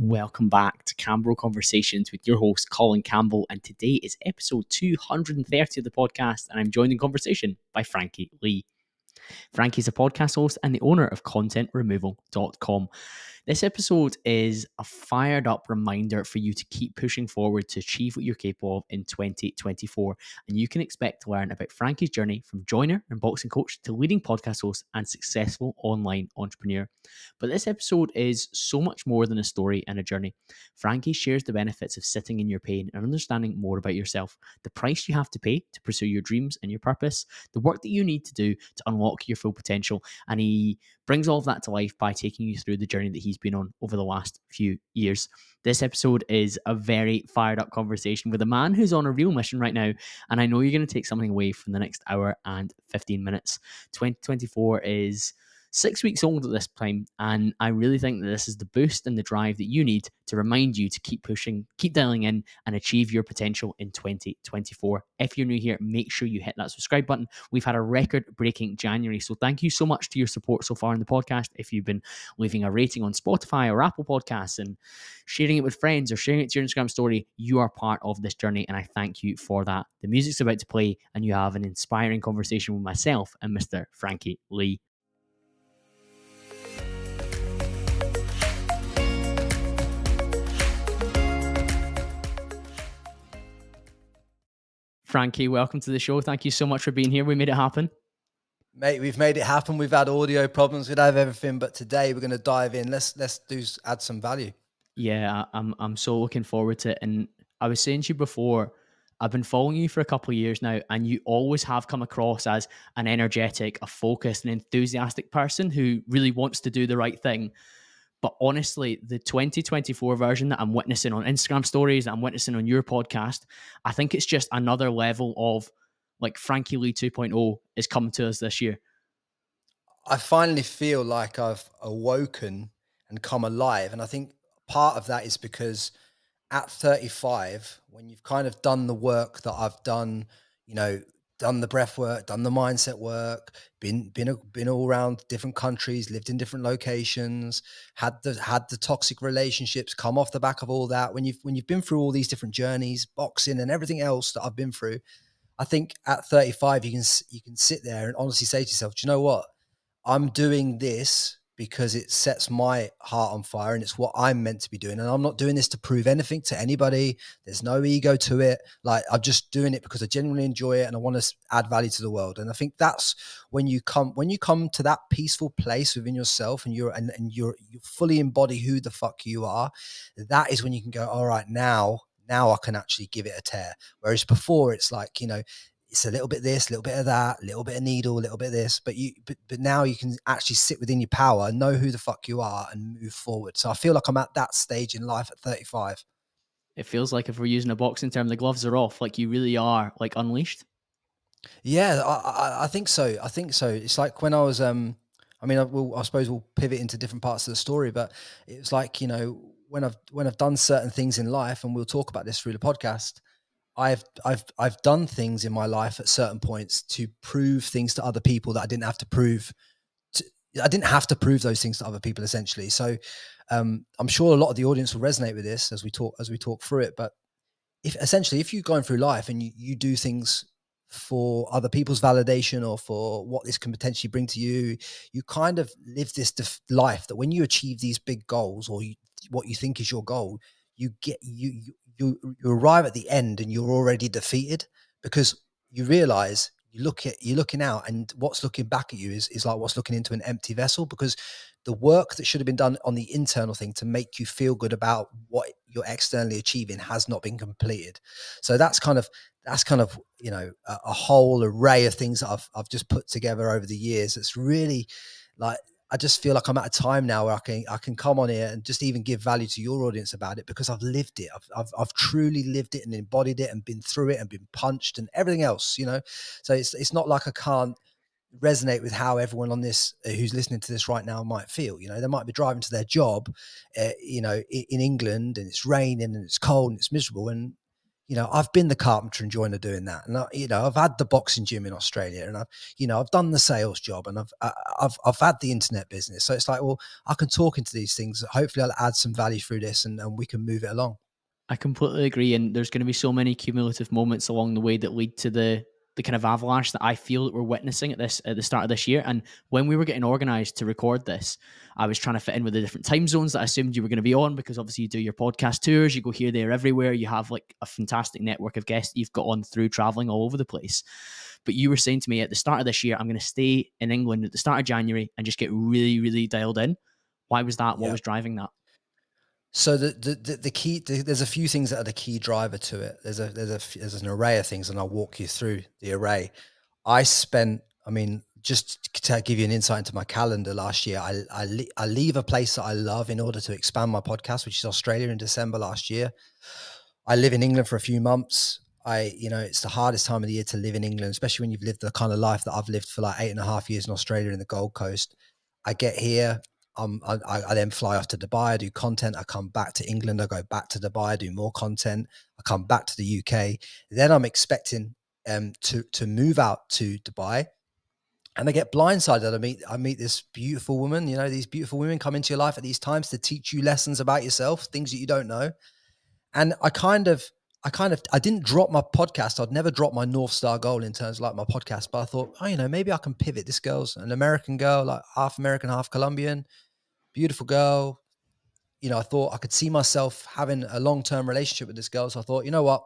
Welcome back to Campbell Conversations with your host, Colin Campbell. And today is episode 230 of the podcast, and I'm joined in conversation by Frankie Lee. Frankie is a podcast host and the owner of ContentRemoval.com. This episode is a fired up reminder for you to keep pushing forward to achieve what you're capable of in 2024. And you can expect to learn about Frankie's journey from joiner and boxing coach to leading podcast host and successful online entrepreneur. But this episode is so much more than a story and a journey. Frankie shares the benefits of sitting in your pain and understanding more about yourself, the price you have to pay to pursue your dreams and your purpose, the work that you need to do to unlock your full potential. And he brings all of that to life by taking you through the journey that he's been on over the last few years. This episode is a very fired up conversation with a man who's on a real mission right now. And I know you're going to take something away from the next hour and 15 minutes. 2024 is six weeks old at this time. And I really think that this is the boost and the drive that you need to remind you to keep pushing, keep dialing in, and achieve your potential in 2024. If you're new here, make sure you hit that subscribe button. We've had a record breaking January. So thank you so much to your support so far in the podcast. If you've been leaving a rating on Spotify or Apple Podcasts and sharing it with friends or sharing it to your Instagram story, you are part of this journey. And I thank you for that. The music's about to play, and you have an inspiring conversation with myself and Mr. Frankie Lee. Frankie, welcome to the show. Thank you so much for being here. We made it happen. Mate, we've made it happen. We've had audio problems, we'd have everything, but today we're going to dive in. Let's let's do add some value. Yeah, I'm I'm so looking forward to it. And I was saying to you before, I've been following you for a couple of years now, and you always have come across as an energetic, a focused, and enthusiastic person who really wants to do the right thing. But honestly, the 2024 version that I'm witnessing on Instagram stories, that I'm witnessing on your podcast, I think it's just another level of like Frankie Lee 2.0 is coming to us this year. I finally feel like I've awoken and come alive. And I think part of that is because at 35, when you've kind of done the work that I've done, you know, done the breath work, done the mindset work, been been been all around different countries, lived in different locations, had the had the toxic relationships come off the back of all that. When you've when you've been through all these different journeys, boxing and everything else that I've been through, I think at 35 you can you can sit there and honestly say to yourself, do you know what? I'm doing this because it sets my heart on fire and it's what I'm meant to be doing. And I'm not doing this to prove anything to anybody. There's no ego to it. Like I'm just doing it because I genuinely enjoy it and I want to add value to the world. And I think that's when you come when you come to that peaceful place within yourself and you're and, and you're you fully embody who the fuck you are, that is when you can go, all right, now now I can actually give it a tear. Whereas before it's like, you know, it's a little bit this, a little bit of that, a little bit of needle, a little bit of this. But you, but, but now you can actually sit within your power, know who the fuck you are, and move forward. So I feel like I'm at that stage in life at 35. It feels like if we're using a boxing term, the gloves are off. Like you really are like unleashed. Yeah, I, I, I think so. I think so. It's like when I was, um, I mean, I, will, I suppose we'll pivot into different parts of the story, but it's like you know when I've when I've done certain things in life, and we'll talk about this through the podcast I've I've I've done things in my life at certain points to prove things to other people that I didn't have to prove. To, I didn't have to prove those things to other people essentially. So um, I'm sure a lot of the audience will resonate with this as we talk as we talk through it. But if essentially if you're going through life and you, you do things for other people's validation or for what this can potentially bring to you, you kind of live this def- life that when you achieve these big goals or you, what you think is your goal, you get you, you you you arrive at the end and you're already defeated because you realize you look at you're looking out and what's looking back at you is, is like what's looking into an empty vessel because the work that should have been done on the internal thing to make you feel good about what you're externally achieving has not been completed. So that's kind of that's kind of you know a, a whole array of things that I've, I've just put together over the years it's really like I just feel like I'm at a time now where I can I can come on here and just even give value to your audience about it because I've lived it. I've, I've, I've truly lived it and embodied it and been through it and been punched and everything else, you know. So it's it's not like I can't resonate with how everyone on this uh, who's listening to this right now might feel. You know, they might be driving to their job, uh, you know, in, in England and it's raining and it's cold and it's miserable and you know, I've been the carpenter and joiner doing that, and I, you know, I've had the boxing gym in Australia, and I've, you know, I've done the sales job, and I've, I, I've, I've had the internet business. So it's like, well, I can talk into these things. Hopefully, I'll add some value through this, and, and we can move it along. I completely agree, and there's going to be so many cumulative moments along the way that lead to the the kind of avalanche that I feel that we're witnessing at this at the start of this year. And when we were getting organized to record this, I was trying to fit in with the different time zones that I assumed you were going to be on because obviously you do your podcast tours, you go here, there, everywhere. You have like a fantastic network of guests you've got on through traveling all over the place. But you were saying to me at the start of this year, I'm going to stay in England at the start of January and just get really, really dialed in. Why was that? What yeah. was driving that? So the, the the, key the, there's a few things that are the key driver to it. There's a there's a there's an array of things, and I'll walk you through the array. I spent, I mean, just to give you an insight into my calendar last year, I I, I leave a place that I love in order to expand my podcast, which is Australia in December last year. I live in England for a few months. I, you know, it's the hardest time of the year to live in England, especially when you've lived the kind of life that I've lived for like eight and a half years in Australia in the Gold Coast. I get here, um, I, I, then fly off to Dubai. I do content. I come back to England. I go back to Dubai. I do more content. I come back to the UK. Then I'm expecting um, to to move out to Dubai, and I get blindsided. I meet I meet this beautiful woman. You know, these beautiful women come into your life at these times to teach you lessons about yourself, things that you don't know. And I kind of I kind of I didn't drop my podcast. I'd never drop my North Star goal in terms of like my podcast, but I thought, oh, you know, maybe I can pivot. This girl's an American girl, like half American, half Colombian beautiful girl. You know, I thought I could see myself having a long term relationship with this girl. So I thought, you know what?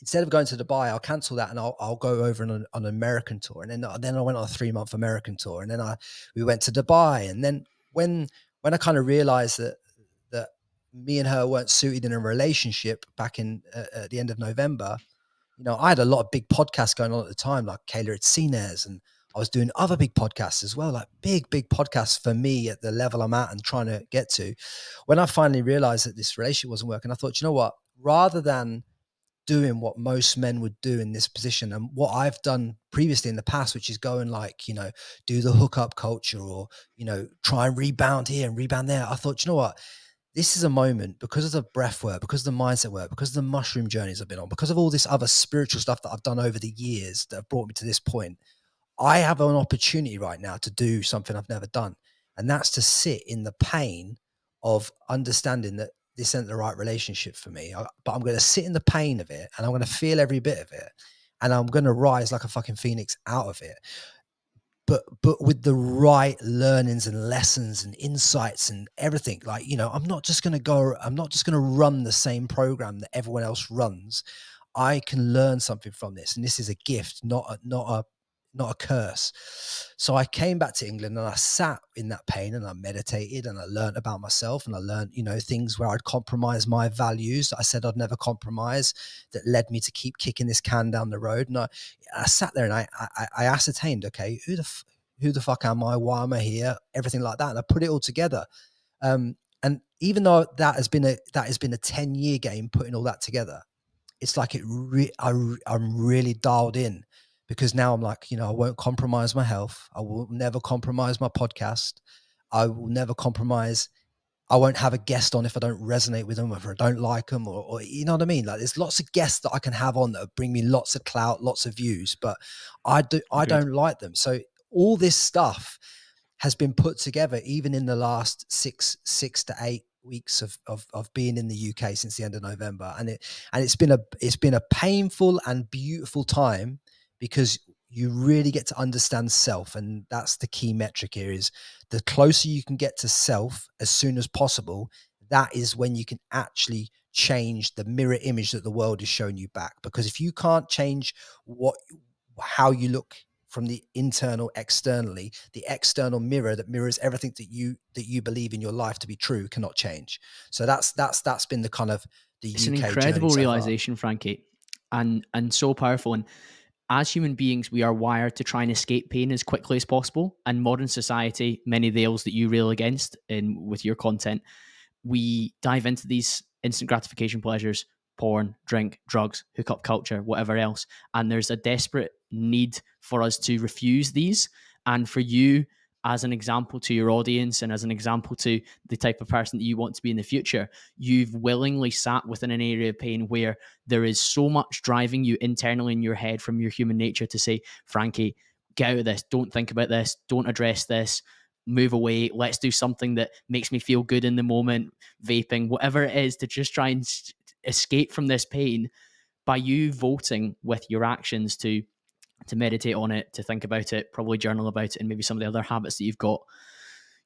Instead of going to Dubai, I'll cancel that and I'll, I'll go over on, on an American tour. And then uh, then I went on a three month American tour, and then I we went to Dubai. And then when when I kind of realized that me and her weren't suited in a relationship back in uh, at the end of November, you know, I had a lot of big podcasts going on at the time, like Kayla Itsines and I was doing other big podcasts as well, like big, big podcasts for me at the level I'm at and trying to get to. When I finally realized that this relationship wasn't working, I thought, you know what? Rather than doing what most men would do in this position and what I've done previously in the past, which is going like, you know, do the hookup culture or, you know, try and rebound here and rebound there. I thought, you know what? This is a moment because of the breath work, because of the mindset work, because of the mushroom journeys I've been on, because of all this other spiritual stuff that I've done over the years that have brought me to this point I have an opportunity right now to do something I've never done. And that's to sit in the pain of understanding that this isn't the right relationship for me. But I'm going to sit in the pain of it and I'm going to feel every bit of it. And I'm going to rise like a fucking phoenix out of it. But but with the right learnings and lessons and insights and everything, like you know, I'm not just going to go. I'm not just going to run the same program that everyone else runs. I can learn something from this, and this is a gift, not a, not a not a curse. So I came back to England and I sat in that pain and I meditated and I learned about myself and I learned, you know, things where I'd compromise my values I said I'd never compromise that led me to keep kicking this can down the road. And I, I sat there and I, I, I ascertained, okay, who the, f- who the fuck am I? Why am I here? Everything like that. And I put it all together. Um, and even though that has been a, that has been a 10 year game, putting all that together, it's like it, re- I, I'm really dialed in because now I'm like, you know, I won't compromise my health. I will never compromise my podcast. I will never compromise. I won't have a guest on if I don't resonate with them, if I don't like them, or, or, you know what I mean. Like, there's lots of guests that I can have on that bring me lots of clout, lots of views, but I do, I Good. don't like them. So all this stuff has been put together, even in the last six, six to eight weeks of, of of being in the UK since the end of November, and it and it's been a it's been a painful and beautiful time because you really get to understand self and that's the key metric here is the closer you can get to self as soon as possible that is when you can actually change the mirror image that the world is showing you back. Because if you can't change what how you look from the internal externally the external mirror that mirrors everything that you that you believe in your life to be true cannot change. So that's that's that's been the kind of the it's UK an incredible realization frankie and and so powerful. And as human beings, we are wired to try and escape pain as quickly as possible. And modern society, many of the ills that you rail against in with your content, we dive into these instant gratification pleasures, porn, drink, drugs, hookup culture, whatever else. And there's a desperate need for us to refuse these. And for you, as an example to your audience and as an example to the type of person that you want to be in the future, you've willingly sat within an area of pain where there is so much driving you internally in your head from your human nature to say, Frankie, get out of this. Don't think about this. Don't address this. Move away. Let's do something that makes me feel good in the moment. Vaping, whatever it is, to just try and escape from this pain by you voting with your actions to to meditate on it, to think about it, probably journal about it, and maybe some of the other habits that you've got.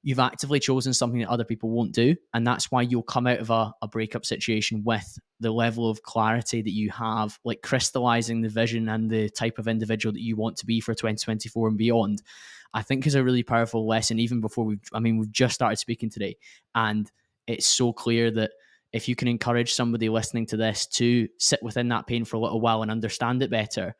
You've actively chosen something that other people won't do. And that's why you'll come out of a, a breakup situation with the level of clarity that you have, like crystallizing the vision and the type of individual that you want to be for 2024 and beyond. I think is a really powerful lesson, even before we've, I mean, we've just started speaking today. And it's so clear that if you can encourage somebody listening to this to sit within that pain for a little while and understand it better,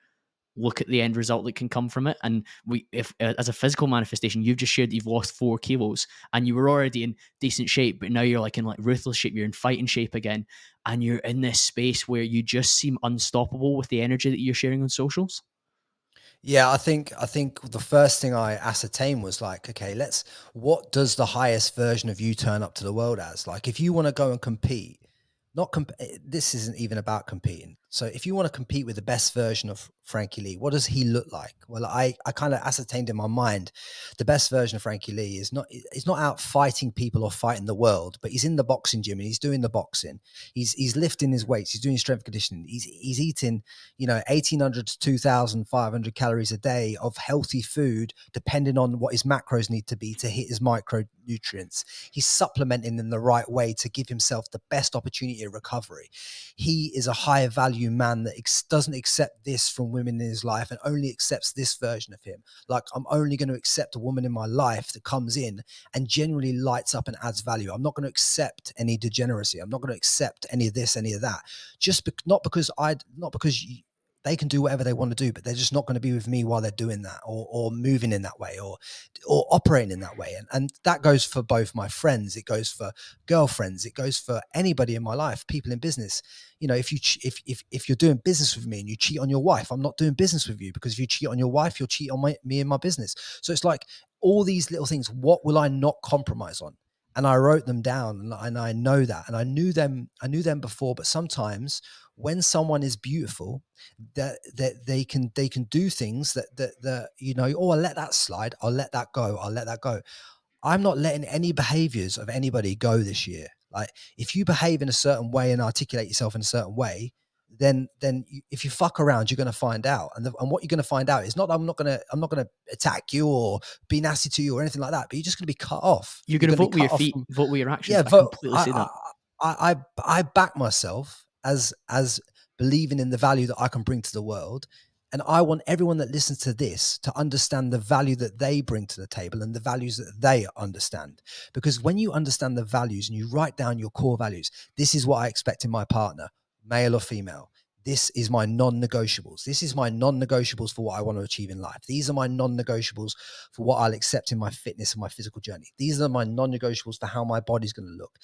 look at the end result that can come from it. And we, if uh, as a physical manifestation, you've just shared that you've lost four kilos and you were already in decent shape, but now you're like in like ruthless shape, you're in fighting shape again, and you're in this space where you just seem unstoppable with the energy that you're sharing on socials. Yeah, I think I think the first thing I ascertained was like, okay, let's what does the highest version of you turn up to the world as? Like if you want to go and compete, not comp- eh, this isn't even about competing. So if you want to compete with the best version of Frankie Lee, what does he look like? Well, I, I kind of ascertained in my mind the best version of Frankie Lee is not he's not out fighting people or fighting the world, but he's in the boxing gym and he's doing the boxing. He's he's lifting his weights, he's doing strength conditioning. He's he's eating, you know, 1800 to 2500 calories a day of healthy food depending on what his macros need to be to hit his micronutrients. He's supplementing in the right way to give himself the best opportunity of recovery. He is a higher value value man that ex- doesn't accept this from women in his life and only accepts this version of him. Like, I'm only going to accept a woman in my life that comes in and generally lights up and adds value. I'm not going to accept any degeneracy. I'm not going to accept any of this, any of that. Just be- not because I, not because you, they can do whatever they want to do, but they're just not going to be with me while they're doing that or, or moving in that way or or operating in that way. And and that goes for both my friends, it goes for girlfriends, it goes for anybody in my life, people in business. You know, if you if if if you're doing business with me and you cheat on your wife, I'm not doing business with you because if you cheat on your wife, you'll cheat on my, me and my business. So it's like all these little things. What will I not compromise on? and I wrote them down and I know that and I knew them I knew them before but sometimes when someone is beautiful that that they can they can do things that that that you know oh i'll let that slide i'll let that go i'll let that go. I'm not letting any behaviors of anybody go this year. Like if you behave in a certain way and articulate yourself in a certain way then then if you fuck around you're going to find out. And, the, and what you're going to find out is not i'm not going to i'm not going to attack you or be nasty to you or anything like that but you're just going to be cut off. You're, going to vote with your feet from, vote with your actions yeah vote, I, I, I, I, I back myself as as believing in the value that I can bring to the world. And I want everyone that listens to this to understand the value that they bring to the table and the values that they understand. Because when you understand the values and you write down your core values, this is what I expect in my partner, male or female. This is my non negotiables. This is my non negotiables for what I want to achieve in life. These are my non negotiables for what I'll accept in my fitness and my physical journey. These are my non negotiables for how my body's going to look.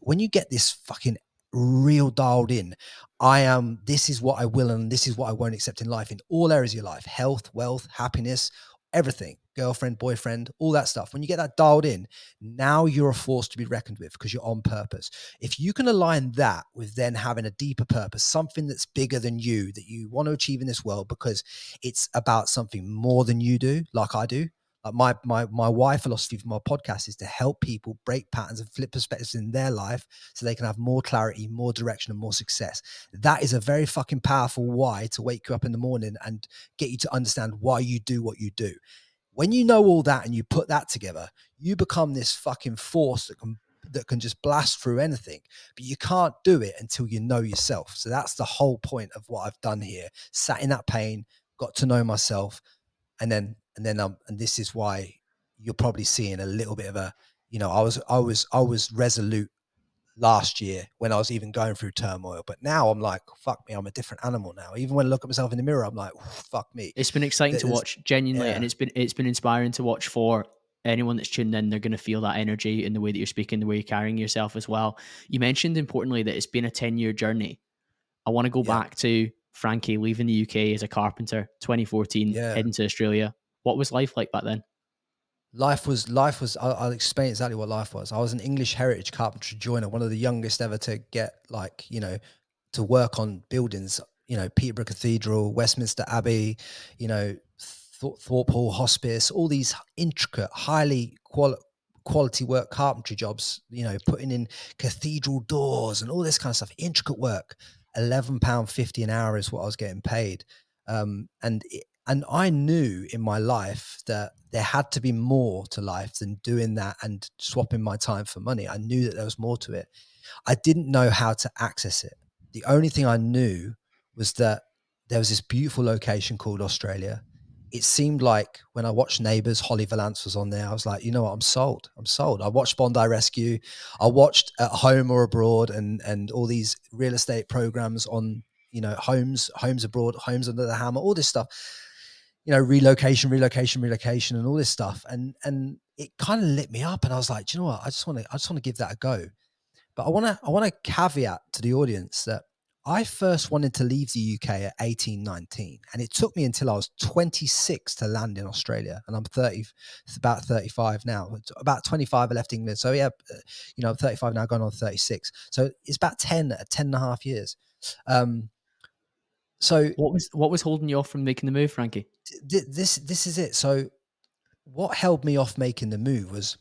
When you get this fucking real dialed in. I am, this is what I will and this is what I won't accept in life in all areas of your life health, wealth, happiness, everything girlfriend, boyfriend, all that stuff. When you get that dialed in, now you're a force to be reckoned with because you're on purpose. If you can align that with then having a deeper purpose, something that's bigger than you that you want to achieve in this world because it's about something more than you do, like I do, Uh, my my my why philosophy for my podcast is to help people break patterns and flip perspectives in their life so they can have more clarity, more direction, and more success. That is a very fucking powerful why to wake you up in the morning and get you to understand why you do what you do. When you know all that and you put that together, you become this fucking force that can that can just blast through anything. But you can't do it until you know yourself. So that's the whole point of what I've done here. Sat in that pain, got to know myself, and then and then um, and this is why you're probably seeing a little bit of a you know i was i was i was resolute last year when i was even going through turmoil but now i'm like fuck me i'm a different animal now even when i look at myself in the mirror i'm like fuck me it's been exciting to watch genuinely yeah. and it's been it's been inspiring to watch for anyone that's tuned in they're going to feel that energy in the way that you're speaking the way you're carrying yourself as well you mentioned importantly that it's been a 10 year journey i want to go yeah. back to frankie leaving the uk as a carpenter 2014 yeah. heading to australia what was life like back then? life was life was I'll, I'll, explain exactly what life was. I was an english heritage carpentry joiner one of the youngest ever to get like you know to work on buildings you know peterborough cathedral westminster abbey you know Th- thorpe hall hospice all these intricate highly quali- quality work carpentry jobs you know putting in cathedral doors and all this kind of stuff intricate work. 11 pound 50 an hour is what i was getting paid. Um, and it, and I knew in my life that there had to be more to life than doing that and swapping my time for money. I knew that there was more to it. I didn't know how to access it. The only thing I knew was that there was this beautiful location called Australia. It seemed like when I watched Neighbours, Holly Valance was on there. I was like, you know what, I'm sold. I'm sold. I watched Bondi Rescue. I watched At Home or Abroad and and all these real estate programs on, you know, homes, homes abroad, homes under the hammer, all this stuff you know, relocation, relocation, relocation, and all this stuff. And and it kind of lit me up, and I was like, you know what? I just want to, I just want to give that a go. But I want to, I want to caveat to the audience that I first wanted to leave the UK at 18, 19, and it took me until I was 26 to land in Australia. And I'm 30, about 35 now. About 25 I left England. So yeah, uh, you know, I'm 35 now, going on 36. So it's about 10, 10 and a half years. Um, so what was what was holding you off from making the move, Frankie? this this is it. So what held me off making the move was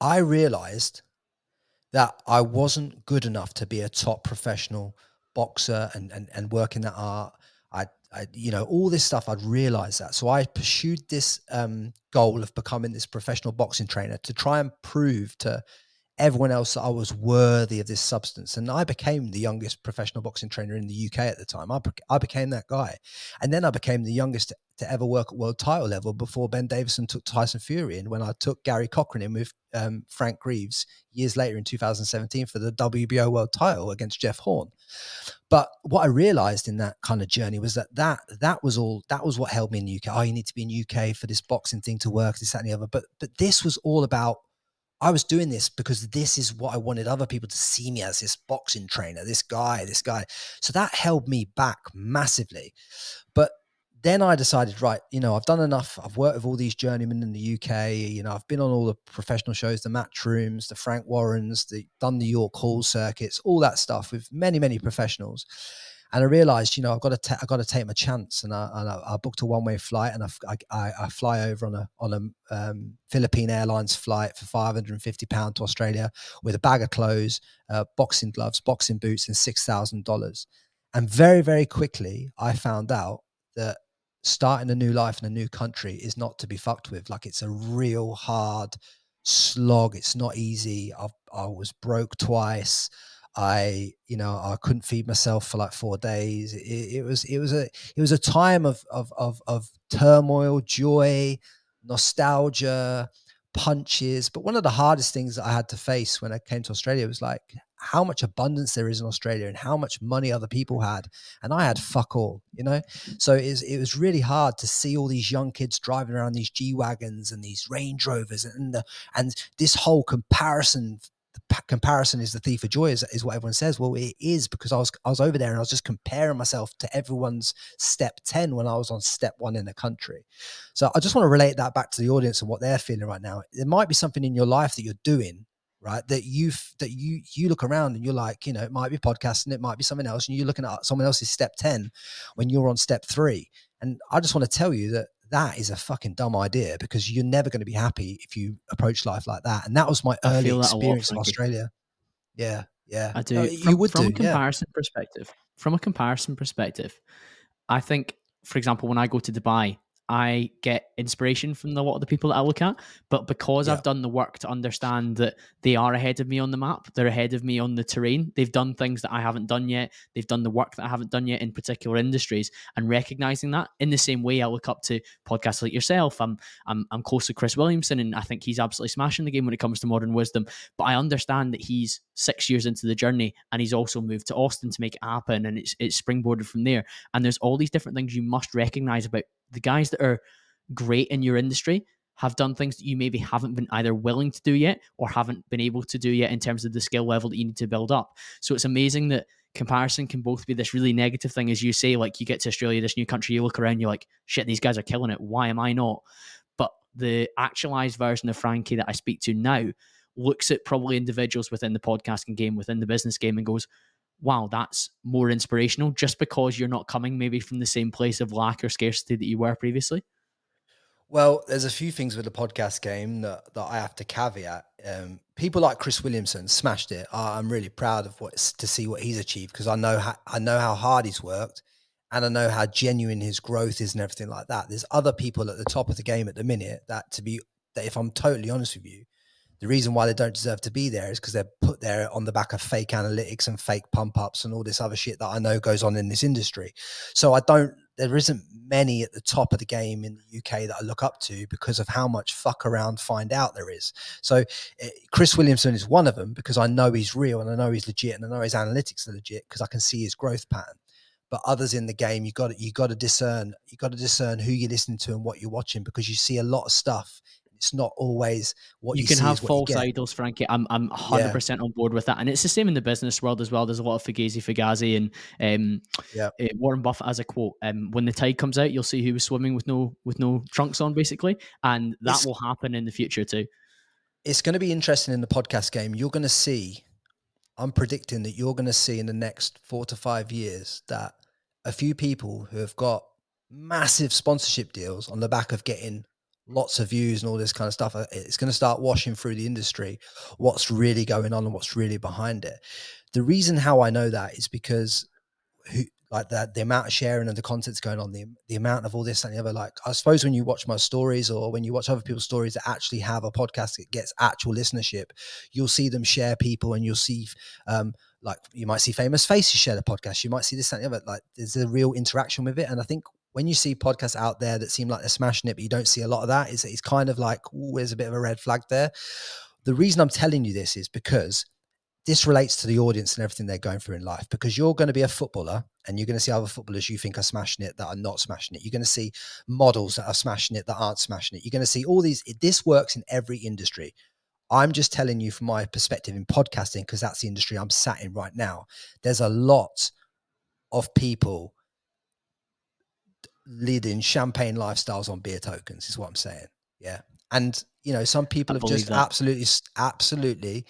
I realized that I wasn't good enough to be a top professional boxer and and, and work in that art. I, I, you know, all this stuff. I'd realized that, so I pursued this um, goal of becoming this professional boxing trainer to try and prove to everyone else that I was worthy of this substance. And I became the youngest professional boxing trainer in the UK at the time. I, I became that guy. And then I became the youngest to, to ever work at world title level before Ben Davison took Tyson Fury and when I took Gary Corcoran in with um, Frank Greaves years later in 2017 for the WBO world title against Jeff Horn. But what I realized in that kind of journey was that that that was all that was what held me in the UK. Oh, you need to be in UK for this boxing thing to work, this, that, and the other. But but this was all about I was doing this because this is what I wanted other people to see me as this boxing trainer, this guy, this guy. So that held me back massively. But then I decided, right, you know, I've done enough. I've worked with all these journeymen in the UK. You know, I've been on all the professional shows, the Matchrooms, the Frank Warrens, the done the York Hall circuits, all that stuff with many, many professionals and I realized, you know, I've got to, I've got to take my chance. And I, and I, I booked a one way flight and I, I, I, fly over on a, on a um, Philippine Airlines flight for 550 pounds to Australia with a bag of clothes, uh, boxing gloves, boxing boots, and $6,000. And very, very quickly, I found out that starting a new life in a new country is not to be fucked with. Like it's a real hard slog. It's not easy. I've, I was broke twice. I, you know, I couldn't feed myself for like four days. It, it, was, it was a, it was a time of, of, of, of turmoil, joy, nostalgia, punches. But one of the hardest things that I had to face when I came to Australia was like how much abundance there is in Australia and how much money other people had, and I had fuck all, you know. So it was, it was really hard to see all these young kids driving around these G wagons and these Range Rovers and the and this whole comparison comparison is the thief of joy is, is what everyone says. Well it is because i was i was over there and i was just comparing myself to everyone's step 10 when i was on step 1 in the country. So i just want to relate that back to the audience and what they're feeling right now. There might be something in your life that you're doing right that you that you you look around and you're like you know it might be podcasting it might be something else and you're looking at someone else's step 10 when you're on step 3 and i just want to tell you that that is a fucking dumb idea because you're never going to be happy if you approach life like that. And that was my early experience lot, in Australia. Yeah, yeah, I do. No, from, you would from do, a comparison yeah. perspective. From a comparison perspective, I think, for example, when I go to Dubai, I get inspiration from a lot of the people that I look at. But because yeah. I've done the work to understand that they are ahead of me on the map, they're ahead of me on the terrain. They've done things that I haven't done yet. They've done the work that I haven't done yet in particular industries, and recognizing that in the same way, I look up to podcasts like yourself. I'm I'm I'm close to Chris Williamson, and I think he's absolutely smashing the game when it comes to modern wisdom. But I understand that he's six years into the journey, and he's also moved to Austin to make it happen, and it's it's springboarded from there. And there's all these different things you must recognize about the guys that are great in your industry have done things that you maybe haven't been either willing to do yet or haven't been able to do yet in terms of the skill level that you need to build up. So it's amazing that comparison can both be this really negative thing, as you say, like you get to Australia, this new country, you look around, you're like, shit, these guys are killing it. Why am I not? But the actualized version of Frankie that I speak to now looks at probably individuals within the podcasting game, within the business game, and goes, wow, that's more inspirational just because you're not coming maybe from the same place of lack or scarcity that you were previously? Well, there's a few things with the podcast game that, that I have to caveat. Um, people like Chris Williamson smashed it. I'm really proud of what to see what he's achieved because I know how, I know how hard he's worked, and I know how genuine his growth is and everything like that. There's other people at the top of the game at the minute that to be that if I'm totally honest with you, the reason why they don't deserve to be there is because they're put there on the back of fake analytics and fake pump ups and all this other shit that I know goes on in this industry. So I don't, there isn't many at the top of the game in the UK that I look up to because of how much fuck around find out there is. So uh, Chris Williamson is one of them because I know he's real and I know he's legit and I know his analytics are legit because I can see his growth pattern. But others in the game, you got you got to discern. You got to discern who you're listening to and what you're watching because you see a lot of stuff it's not always what you, you can have false idols, Frankie. I'm I'm 100 yeah. percent on board with that, and it's the same in the business world as well. There's a lot of Fugazi, Fugazi, and um, yeah. Uh, Warren Buffett has a quote: um, "When the tide comes out, you'll see who was swimming with no with no trunks on, basically, and that it's, will happen in the future too." It's going to be interesting in the podcast game. You're going to see. I'm predicting that you're going to see in the next four to five years that a few people who have got massive sponsorship deals on the back of getting lots of views and all this kind of stuff. Uh, it's going to start washing through the industry what's really going on and what's really behind it. The reason how I know that is because who like that the amount of sharing and the content's going on, the the amount of all this and the other. Like I suppose when you watch my stories or when you watch other people's stories that actually have a podcast that gets actual listenership, you'll see them share people and you'll see um like you might see famous faces share the podcast. You might see this and the other. Like there's a real interaction with it. And I think when you see podcasts out there that seem like they're smashing it, but you don't see a lot of that, it's, it's kind of like, oh, there's a bit of a red flag there. The reason I'm telling you this is because this relates to the audience and everything they're going through in life because you're going to be a footballer and you're going to see other footballers you think are smashing it that are not smashing it. You're going to see models that are smashing it that aren't smashing it. You're going to see all these. This works in every industry. I'm just telling you from my perspective in podcasting because that's the industry I'm sat in right now. There's a lot of people leading champagne lifestyles on beer tokens is what i'm saying. Yeah. And you know some people I have just that. absolutely absolutely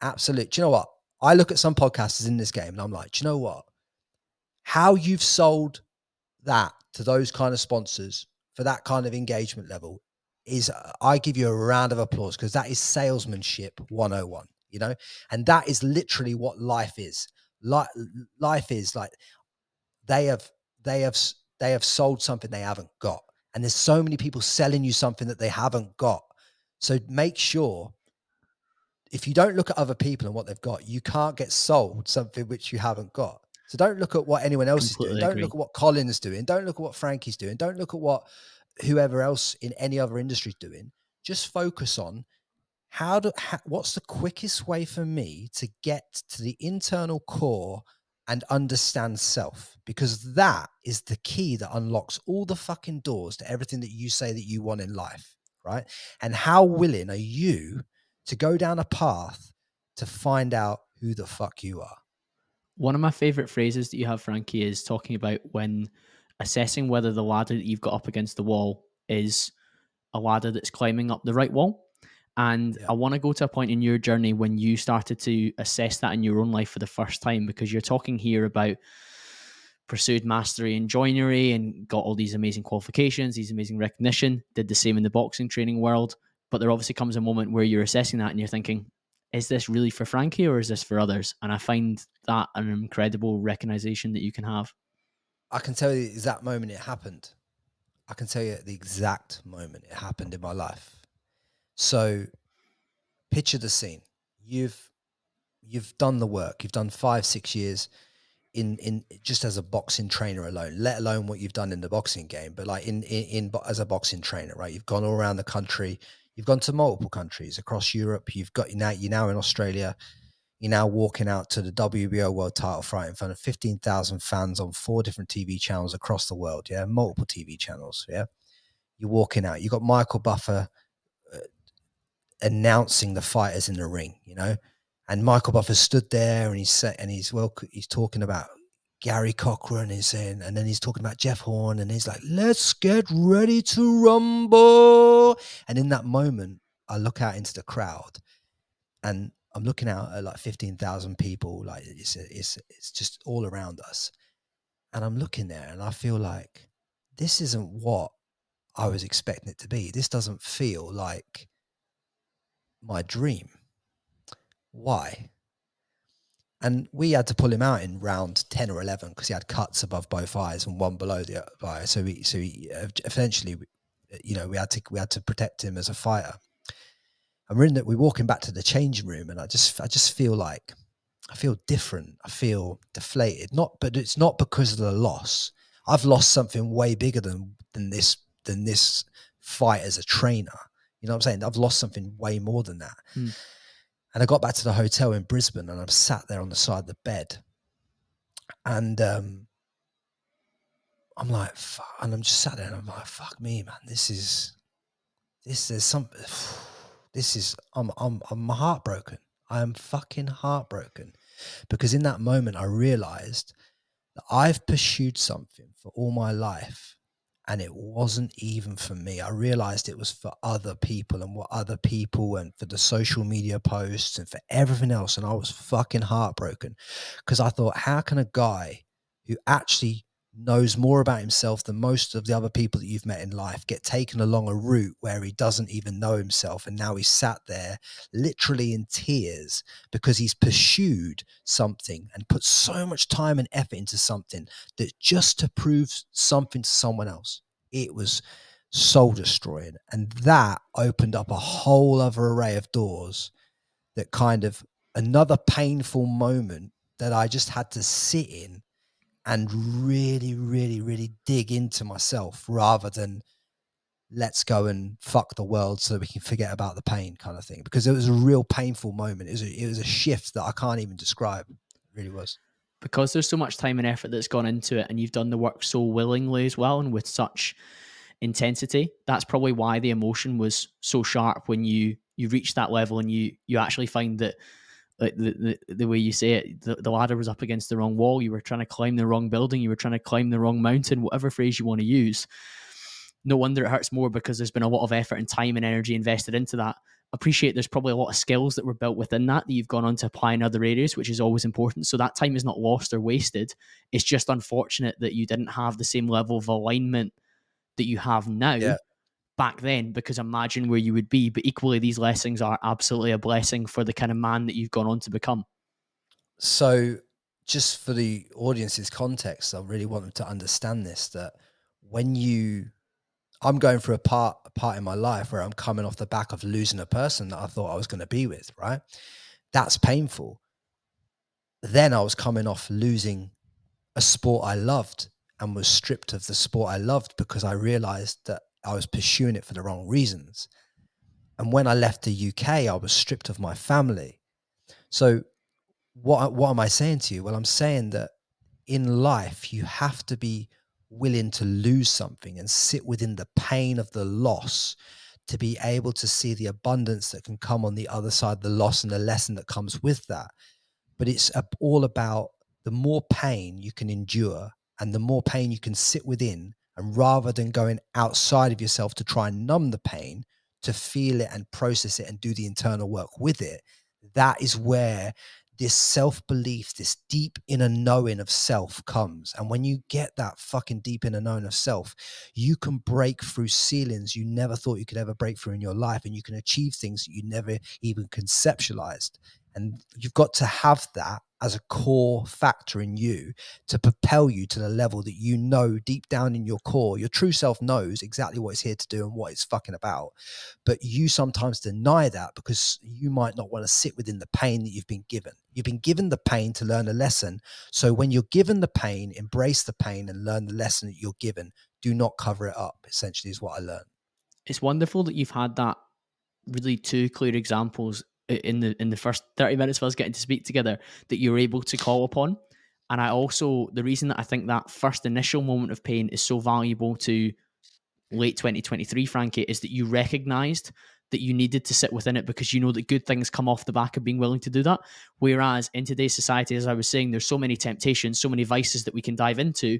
absolutely do you know what? I look at some podcasters in this game and i'm like do you know what? How you've sold that to those kind of sponsors for that kind of engagement level is uh, i give you a round of applause because that is salesmanship 101 you know? And that is literally what life is. Like life is like they have they have they have sold something they haven't got. And there's so many people selling you something that they haven't got. So make sure if you don't look at other people and what they've got, you can't get sold something which you haven't got. So don't look at what anyone else Completely is doing. Don't agree. look at what Colin's doing. Don't look at what Frankie's doing. Don't look at what whoever else in any other industry is doing. Just focus on how do how, what's the quickest way for me to get to the internal core and understand self because that is the key that unlocks all the fucking doors to everything that you say that you want in life, right? And how willing are you to go down a path to find out who the fuck you are? One of my favorite phrases that you have, Frankie, is talking about when assessing whether the ladder that you've got up against the wall is a ladder that's climbing up the right wall and yeah. I want to go to a point in your journey when you started to assess that in your own life for the first time, because you're talking here about pursued mastery in joinery and got all these amazing qualifications, these amazing recognition, did the same in the boxing training world. But there obviously comes a moment where you're assessing that and you're thinking, is this really for Frankie or is this for others? And I find that an incredible recognition that you can have. I can tell you the exact moment it happened. I can tell you the exact moment it happened in my life. So picture the scene. You've you've done the work. You've done five, six years in in just as a boxing trainer alone, let alone what you've done in the boxing game, but like in in, in as a boxing trainer, right? You've gone all around the country. You've gone to multiple countries across Europe. You've got you now you're now in Australia. You're now walking out to the WBO World Title fight in front of 15,000 fans on four different TV channels across the world. Yeah, multiple TV channels. Yeah, you're walking out. You've got Michael Buffer announcing the fighters in the ring, you know. And Michael Buffer stood there and he's set and he's well, he's talking about Gary Corcoran is in, and then he's talking about Jeff Horn, and he's like, "Let's get ready to rumble." And in that moment, I look out into the crowd, and I'm looking out at like fifteen thousand people, like it's it's it's just all around us, and I'm looking there, and I feel like this isn't what I was expecting it to be. This doesn't feel like my dream. Why? and we had to pull him out in round 10 or 11 because he had cuts above both eyes and one below the eye. So we so we eventually you know we had to we had to protect him as a fighter. And we're in that we're walking back to the changing room and i just i just feel like i feel different. I feel deflated. Not but it's not because of the loss. I've lost something way bigger than than this than this fight as a trainer you know what i'm saying i've lost something way more than that mm. And I got back to the hotel in Brisbane and I'm sat there on the side of the bed. And um, I'm like, and I'm just sat there and I'm like, fuck me, man. This is, this is some, this is, I'm, I'm, I'm heartbroken. I am fucking heartbroken because in that moment I realized that I've pursued something for all my life and it wasn't even for me. I realized it was for other people and what other people and for the social media posts and for everything else. And I was fucking heartbroken because I thought, how can a guy who actually knows more about himself than most of the other people that you've met in life get taken along a route where he doesn't even know himself and now he's sat there literally in tears because he's pursued something and put so much time and effort into something that just to prove something to someone else it was soul destroying and that opened up a whole other array of doors that kind of another painful moment that I just had to sit in and really, really, really dig into myself rather than let's go and fuck the world so we can forget about the pain kind of thing. Because it was a real painful moment. It was a, it was a shift that I can't even describe. It really was. Because there's so much time and effort that's gone into it, and you've done the work so willingly as well, and with such intensity. That's probably why the emotion was so sharp when you you reach that level and you you actually find that like the, the, the way you say it, the, the ladder was up against the wrong wall. You were trying to climb the wrong building. You were trying to climb the wrong mountain, whatever phrase you want to use. No wonder it hurts more because there's been a lot of effort and time and energy invested into that. Appreciate there's probably a lot of skills that were built within that that you've gone on to apply in other areas, which is always important. So that time is not lost or wasted. It's just unfortunate that you didn't have the same level of alignment that you have now. Yeah back then because imagine where you would be. But equally, these lessons are absolutely a blessing for the kind of man that you've gone on to become. So, just for the audience's context, I really want them to understand this that when you, I'm going through a part, a part in my life where I'm coming off the back of losing a person that I thought I was going to be with, right? That's painful. Then I was coming off losing a sport I loved and was stripped of the sport I loved because I realized that I was pursuing it for the wrong reasons. And when I left the UK, I was stripped of my family. So, what what am I saying to you? Well, I'm saying that in life you have to be willing to lose something and sit within the pain of the loss to be able to see the abundance that can come on the other side the loss and the lesson that comes with that. But it's all about the more pain you can endure and the more pain you can sit within and rather than going outside of yourself to try and numb the pain, to feel it and process it and do the internal work with it, that is where this self belief, this deep inner knowing of self comes. And when you get that fucking deep inner knowing of self, you can break through ceilings you never thought you could ever break through in your life. And you can achieve things that you never even conceptualized. And you've got to have that as a core factor in you to propel you to the level that you know deep down in your core, your true self knows exactly what it's here to do and what it's fucking about. But you sometimes deny that because you might not want to sit within the pain that you've been given. You've been given the pain to learn a lesson. So when you're given the pain, embrace the pain and learn the lesson that you're given. Do not cover it up, essentially, is what I learned. It's wonderful that you've had that really two clear examples in the in the first 30 minutes of us getting to speak together that you're able to call upon and i also the reason that i think that first initial moment of pain is so valuable to late 2023 frankie is that you recognized that you needed to sit within it because you know that good things come off the back of being willing to do that. Whereas in today's society, as I was saying, there's so many temptations, so many vices that we can dive into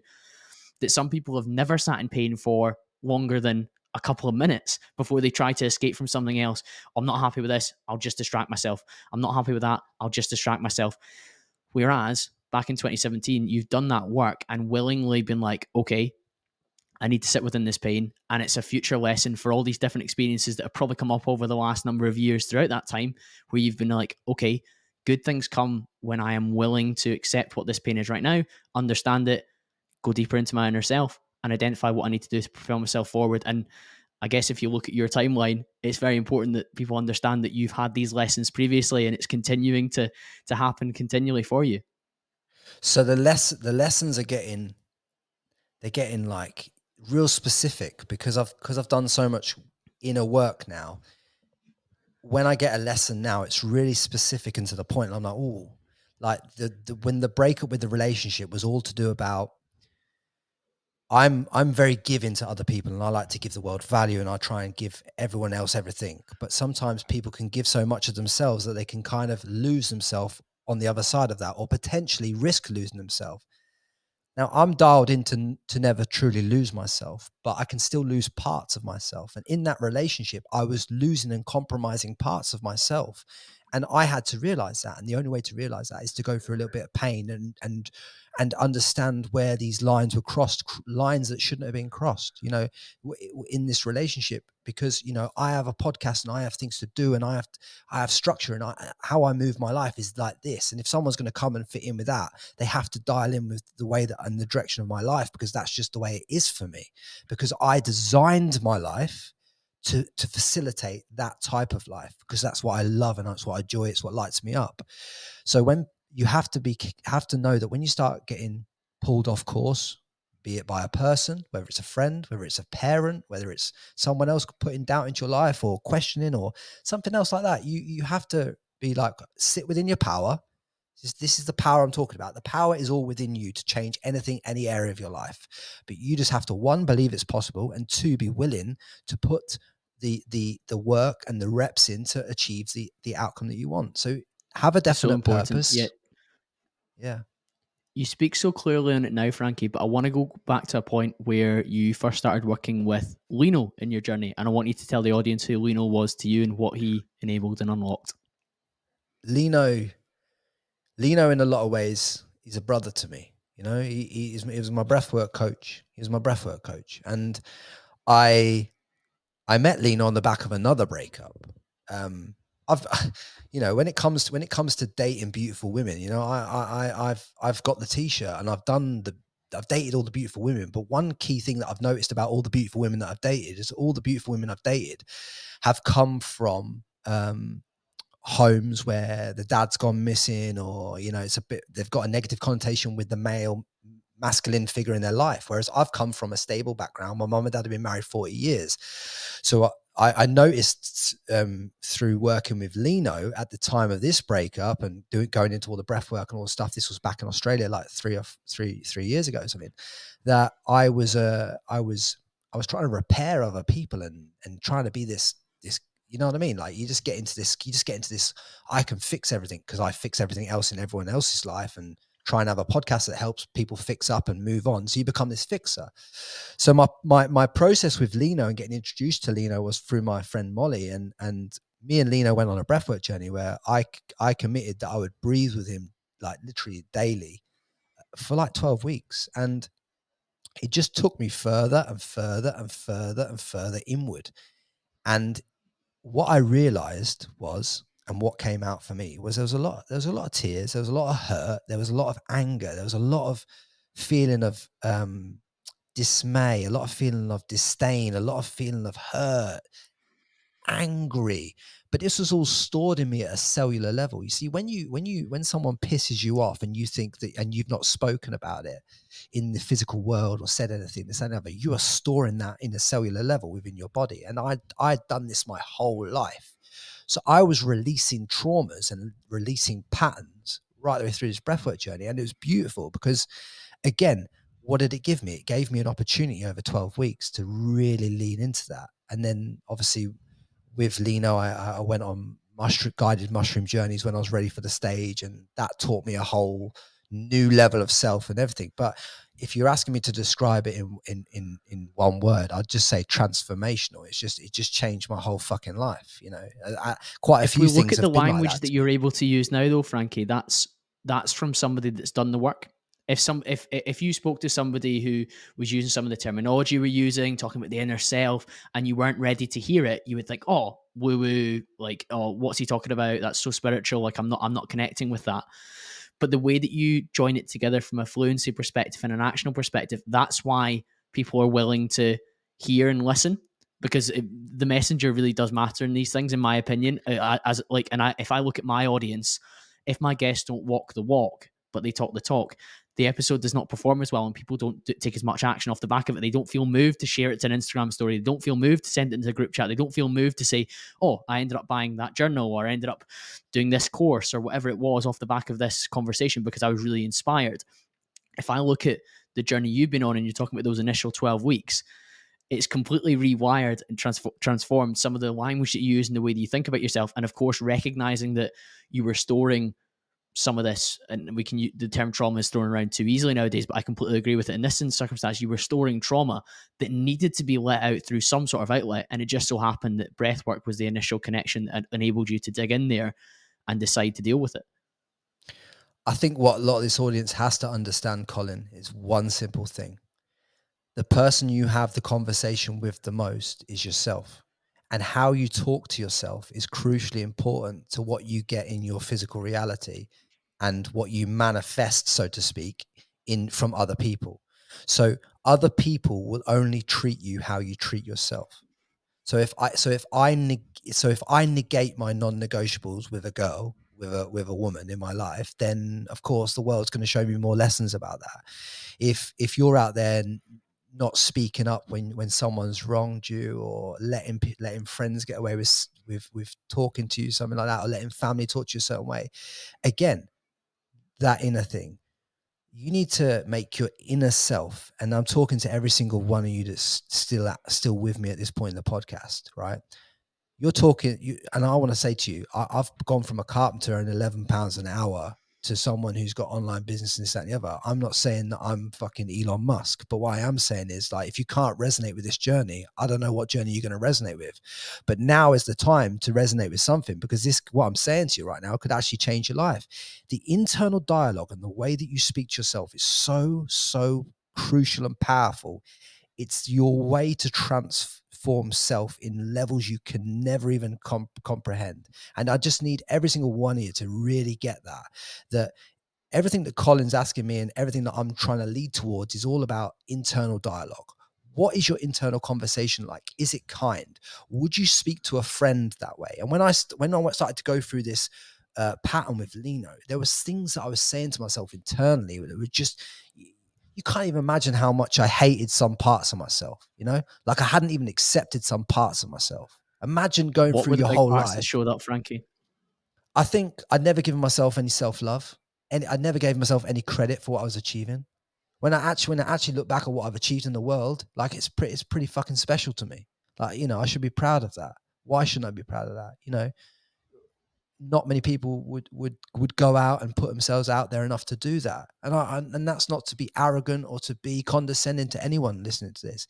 that some people have never sat in pain for longer than a couple of minutes before they try to escape from something else. I'm not happy with this. I'll just distract myself. I'm not happy with that. I'll just distract myself. Whereas back in 2017, you've done that work and willingly been like, okay, I need to sit within this pain. And it's a future lesson for all these different experiences that have probably come up over the last number of years throughout that time, where you've been like, okay, good things come when I am willing to accept what this pain is right now, understand it, go deeper into my inner self, and identify what I need to do to propel myself forward. And I guess if you look at your timeline, it's very important that people understand that you've had these lessons previously and it's continuing to to happen continually for you. So the less the lessons are getting they're getting like real specific because I've because I've done so much inner work now. When I get a lesson now, it's really specific and to the point. I'm like, oh, like the, the when the breakup with the relationship was all to do about I'm I'm very giving to other people and I like to give the world value and I try and give everyone else everything. But sometimes people can give so much of themselves that they can kind of lose themselves on the other side of that or potentially risk losing themselves. Now I'm dialed in to, to never truly lose myself, but I can still lose parts of myself. And in that relationship, I was losing and compromising parts of myself. And I had to realize that. And the only way to realize that is to go through a little bit of pain and and and understand where these lines were crossed, lines that shouldn't have been crossed, you know, in this relationship. Because you know, I have a podcast and I have things to do, and I have I have structure, and I, uh, how I move my life is like this. And if someone's going to come and fit in with that, they have to dial in with the way that and the direction of my life because that's just the way it is for me. Because I designed my life to to facilitate that type of life because that's what I love and that's what I enjoy. It's what lights me up. So when you have to be have to know that when you start getting pulled off course be it by a person whether it's a friend whether it's a parent whether it's someone else putting doubt into your life or questioning or something else like that you you have to be like sit within your power. This, this is the power i'm talking about. The power is all within you to change anything any area of your life. But you just have to one believe it's possible and two be willing to put the the the work and the reps in to achieve the the outcome that you want. So have a definite so purpose. Yeah yeah. You speak so clearly on it now, Frankie, but I want to go back to a point where you first started working with Lino in your journey. And I want you to tell the audience who Lino was to you and what he enabled and unlocked. Lino, Lino, in a lot of ways, he's a brother to me. You know, he, he, he was my breathwork coach. He was my breathwork coach. And I, I met Lino on the back of another breakup. Um, I've, you know, when it comes to when it comes to dating beautiful women, you know, I, I, I've, I've got the t-shirt and I've done the, I've dated all the beautiful women. But one key thing that I've noticed about all the beautiful women that I've dated is all the beautiful women I've dated have come from um, homes where the dad's gone missing, or you know, it's a bit they've got a negative connotation with the male masculine figure in their life. Whereas I've come from a stable background. My mom and dad have been married 40 years. So I, I noticed um, through working with Lino at the time of this breakup and doing going into all the breath work and all the stuff. This was back in Australia, like three or three three years ago, or something. That I was uh, I was I was trying to repair other people and and trying to be this this you know what I mean? Like you just get into this, you just get into this. I can fix everything because I fix everything else in everyone else's life, and try and have a podcast that helps people fix up and move on. So you become this fixer. So my my my process with Lino and getting introduced to Lino was through my friend Molly and and me and Lino went on a breathwork journey where I I committed that I would breathe with him like literally daily uh, for like 12 weeks and it just took me further and further and further and further inward. And what I realized was and what came out for me was there was a lot there was a lot of tears there was a lot of hurt there was a lot of anger there was a lot of feeling of um, dismay a lot of feeling of disdain a lot of feeling of hurt angry. But this was all stored in me at a cellular level. You see when you when you when someone pisses you off and you think that and you've not spoken about it in the physical world or said anything this and other you are storing that in a cellular level within your body. And i i'd done this my whole life so I was releasing traumas and releasing patterns right the way through this breathwork journey. And it was beautiful because, again, what did it give me? It gave me an opportunity over 12 weeks to really lean into that. And then obviously, with Lino, I, I went on mushroom guided mushroom journeys when I was ready for the stage, and that taught me a whole new level of self and everything. But if you're asking me to describe it in in in, in one word, I'd just say transformational. It's just it just changed my whole fucking life. You know, I, quite a if few. we look at the language like that. that you're able to use now, though, Frankie, that's that's from somebody that's done the work if some if if you spoke to somebody who was using some of the terminology we're using, talking about the inner self, and you weren't ready to hear it, you would think, oh, woo woo, like, oh, what's he talking about? That's so spiritual. Like, I'm not I'm not connecting with that. But the way that you join it together from a fluency perspective and an actional perspective, that's why people are willing to hear and listen because it, the messenger really does matter in these things, in my opinion. As like, and I, if I look at my audience, if my guests don't walk the walk, but they talk the talk, the episode does not perform as well and people don't take as much action off the back of it. They don't feel moved to share it to an Instagram story. They don't feel moved to send it into a group chat. They don't feel moved to say, oh, I ended up buying that journal or I ended up doing this course or whatever it was off the back of this conversation because I was really inspired. If I look at the journey you've been on and you're talking about those initial 12 weeks, it's completely rewired and transformed some of the language that you use and the way that you think about yourself. And of course, recognizing that you were storing some of this, and we can use the term trauma is thrown around too easily nowadays, but I completely agree with it. In this circumstance, you were storing trauma that needed to be let out through some sort of outlet, and it just so happened that breath work was the initial connection that enabled you to dig in there and decide to deal with it. I think what a lot of this audience has to understand, Colin, is one simple thing. The person you have the conversation with the most is yourself. And how you talk to yourself is crucially important to what you get in your physical reality and what you manifest, so to speak, in from other people. So other people will only treat you how you treat yourself. So if I so if I neg- so if I negate my non-negotiables with a girl with a with a woman in my life, then of course the world's going to show me more lessons about that. If if you're out there not speaking up when when someone's wronged you or letting letting friends get away with with with talking to you something like that or letting family talk to you a certain way again that inner thing. You need to make your inner self, and I'm talking to every single one of you that's still at, still with me at this point in the podcast, right? You're talking, you, and I want to say to you, I, I've gone from a carpenter and 11 pounds an hour to someone who's got online business and this, that, and the other. I'm not saying that I'm fucking Elon Musk, but what I am saying is like, if you can't resonate with this journey, I don't know what journey you're going to resonate with. But now is the time to resonate with something because this, what I'm saying to you right now, could actually change your life. The internal dialogue and the way that you speak to yourself is so, so crucial and powerful. It's your way to transfer self in levels you can never even comp- comprehend. And I just need every single one of you to really get that. That everything that Colin's asking me and everything that I'm trying to lead towards is all about internal dialogue. What is your internal conversation like? Is it kind? Would you speak to a friend that way? And when I st- when I started to go through this uh, pattern with Lino, there was things that I was saying to myself internally that were just you can't even imagine how much I hated some parts of myself. You know, like I hadn't even accepted some parts of myself. Imagine going what through your whole life. That showed up, Frankie. I think I'd never given myself any self love, and I never gave myself any credit for what I was achieving. When I actually, when I actually look back at what I've achieved in the world, like it's pretty, it's pretty fucking special to me. Like you know, I should be proud of that. Why shouldn't I be proud of that? You know, not many people would would would go out and put themselves out there enough to do that. And I, and that's not to be arrogant or to be condescending to anyone listening to this.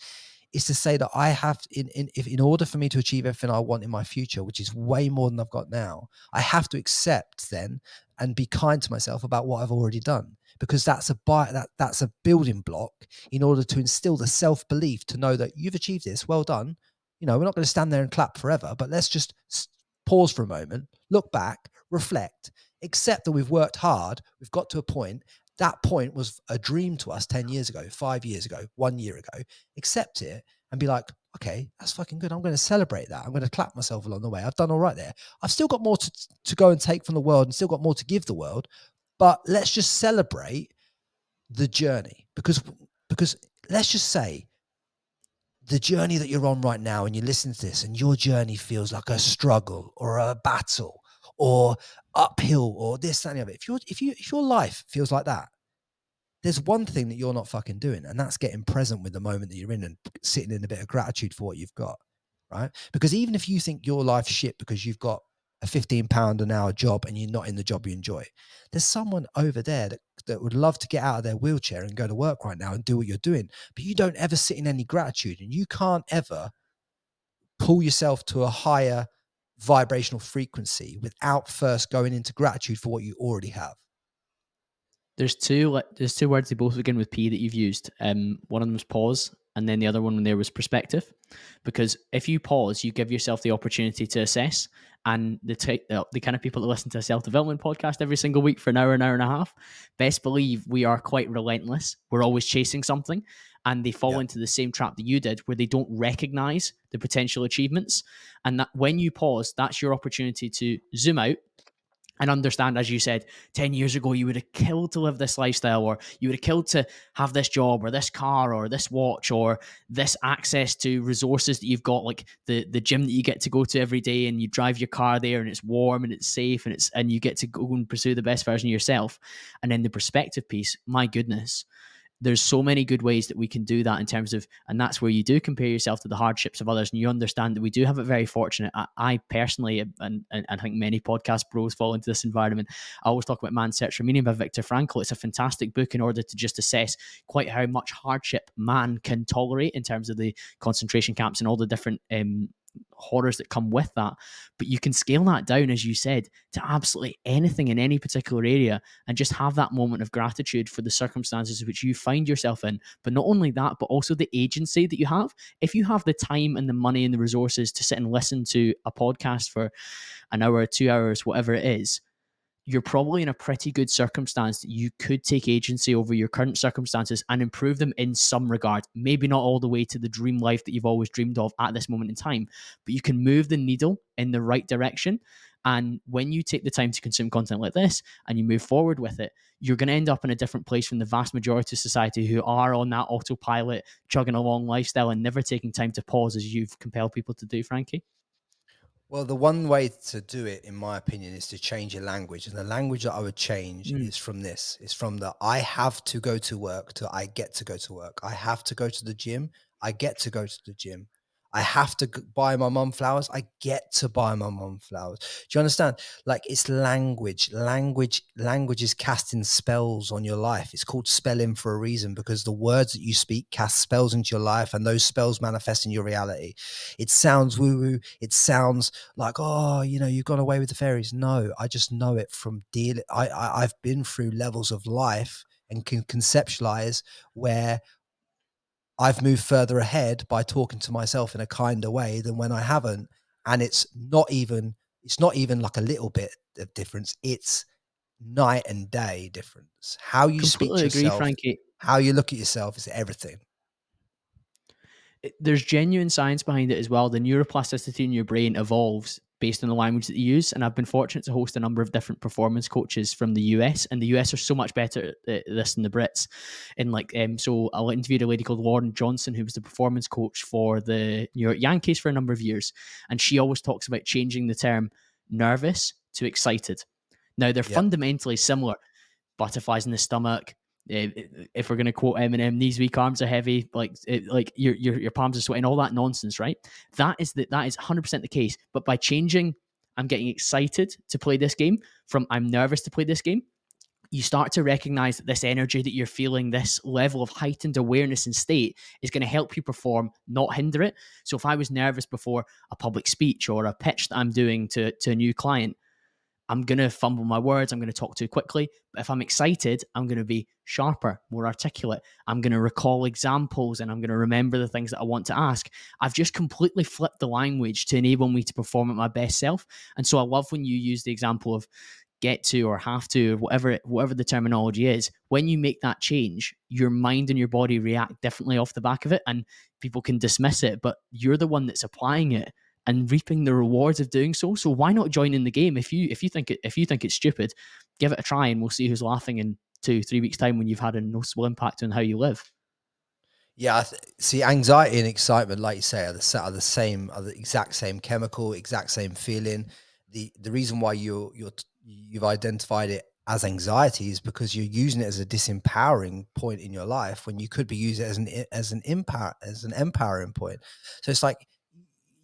Is to say that I have in in if in order for me to achieve everything I want in my future which is way more than I've got now I have to accept then and be kind to myself about what I've already done. Because that's a buy, that that's a building block in order to instill the self belief to know that you've achieved this well done. You know we're not going to stand there and clap forever but let's just pause for a moment, look back, reflect, accept that we've worked hard, we've got to a point. That point was a dream to us 10 years ago, five years ago, one year ago. Accept it and be like, okay, that's fucking good. I'm going to celebrate that. I'm going to clap myself along the way. I've done all right there. I've still got more to, to go and take from the world and still got more to give the world. But let's just celebrate the journey because because let's just say the journey that you're on right now and you listen to this and your journey feels like a struggle or a battle or uphill or this and the other if your if you if your life feels like that there's one thing that you're not fucking doing and that's getting present with the moment that you're in and sitting in a bit of gratitude for what you've got right? Because even if you think your life's shit because you've got a 15 pound an hour job and you're not in the job you enjoy, there's someone over there that, that would love to get out of their wheelchair and go to work right now and do what you're doing. But you don't ever sit in any gratitude and you can't ever pull yourself to a higher vibrational frequency without first going into gratitude for what you already have. There's two there's two words they both begin with P that you've used. Um, one of them is pause, and then the other one there was perspective. Because if you pause, you give yourself the opportunity to assess. And the t- the kind of people that listen to a self development podcast every single week for an hour, an hour and a half, best believe we are quite relentless. We're always chasing something, and they fall yeah. into the same trap that you did, where they don't recognize the potential achievements. And that when you pause, that's your opportunity to zoom out and understand, as you said, 10 years ago, you would have killed to live this lifestyle, or you would have killed to have this job, or this car, or this watch, or this access to resources that you've got, like the, the gym that you get to go to every day, and you drive your car there, and it's warm and it's safe, and it's and you get to go and pursue the best version of yourself. And then the perspective piece, my goodness, there's so many good ways that we can do that in terms of and that's where you do compare yourself to the hardships of others and you understand that we do have it very fortunate. I, I personally and, and, i think many podcast bros fall into this environment i always talk about man's search for meaning by viktor frankl. It's a fantastic book in order to just assess quite how much hardship man can tolerate in terms of the concentration camps and all the different um, horrors that come with that. But you can scale that down, as you said, to absolutely anything in any particular area and just have that moment of gratitude for the circumstances which you find yourself in. But not only that, but also the agency that you have. If you have the time and the money and the resources to sit and listen to a podcast for an hour, two hours, whatever it is, you're probably in a pretty good circumstance that you could take agency over your current circumstances and improve them in some regard. Maybe not all the way to the dream life that you've always dreamed of at this moment in time, but you can move the needle in the right direction. And when you take the time to consume content like this and you move forward with it, you're going to end up in a different place from the vast majority of society who are on that autopilot, chugging along lifestyle and never taking time to pause as you've compelled people to do, Frankie. Well, the one way to do it, in my opinion, is to change your language. And the language that I would change mm. is from this. It's from the I have to go to work to I get to go to work. I have to go to the gym. I get to go to the gym. I have to buy my mom flowers. I get to buy my mom flowers. Do you understand? Like it's language. Language, language is casting spells on your life. It's called spelling for a reason because the words that you speak cast spells into your life and those spells manifest in your reality. It sounds woo woo. It sounds like, oh, you know, you've gone away with the fairies. No, I just know it from dealing. I, I I've been through levels of life and can conceptualize where I've moved further ahead by talking to myself in a kinder way than when I haven't. And it's not even it's not even like a little bit of difference. It's night and day difference. How you Completely speak to yourself, Frankie. how you look at yourself is everything. There's genuine science behind it as well. The neuroplasticity in your brain evolves based on the language that you use. And I've been fortunate to host a number of different performance coaches from the US, and the US are so much better at this than the Brits. And like, um, so I interviewed a lady called Lauren Johnson, who was the performance coach for the New York Yankees for a number of years, and she always talks about changing the term nervous to excited. Now they're yep. fundamentally similar. Butterflies in the stomach, Eh, eh, if we're going to quote Eminem, these weak arms are heavy, like it, like your, your your palms are sweating, all that nonsense, right? That is the, that is 100% the case. But by changing, I'm getting excited to play this game from I'm nervous to play this game. You start to recognize that this energy that you're feeling, this level of heightened awareness and state, is going to help you perform, not hinder it. So, if I was nervous before a public speech or a pitch that I'm doing to, to a new client, I'm going to fumble my words. I'm going to talk too quickly. But if I'm excited, I'm going to be sharper, more articulate. I'm going to recall examples and I'm going to remember the things that I want to ask. I've just completely flipped the language to enable me to perform at my best self. And so I love when you use the example of get to or have to or whatever whatever the terminology is when you make that change your mind and your body react differently off the back of it and people can dismiss it but you're the one that's applying it and reaping the rewards of doing so. So why not join in the game? If you if you think it if you think it's stupid, give it a try, and we'll see who's laughing in two three weeks time when you've had a noticeable impact on how you live. Yeah, see, anxiety and excitement, like you say, are the are the same, are the exact same chemical, exact same feeling. the The reason why you you're you've identified it as anxiety is because you're using it as a disempowering point in your life when you could be using it as an as an empower as an empowering point. So it's like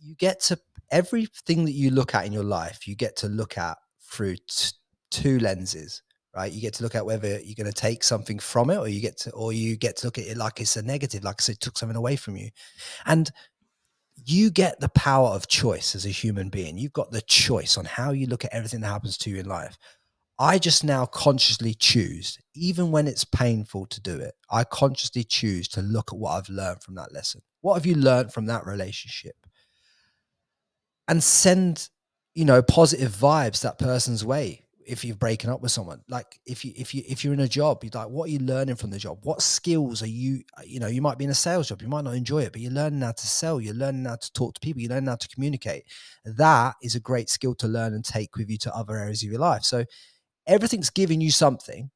you get to everything that you look at in your life, you get to look at through t- two lenses, right? You get to look at whether you're going to take something from it, or you get to, or you get to look at it like it's a negative, like I said, took something away from you, and you get the power of choice as a human being. You've got the choice on how you look at everything that happens to you in life. I just now consciously choose, even when it's painful to do it, I consciously choose to look at what I've learned from that lesson. What have you learned from that relationship? And send, you know, positive vibes that person's way if you're breaking up with someone. Like if you if you if you're in a job you're like what are you learning from the job? What skills are you you know you might be in a sales job you might not enjoy it but you're learning how to sell you're learning how to talk to people you're learning how to communicate. That is a great skill to learn and take with you to other areas of your life. So everything's giving you something.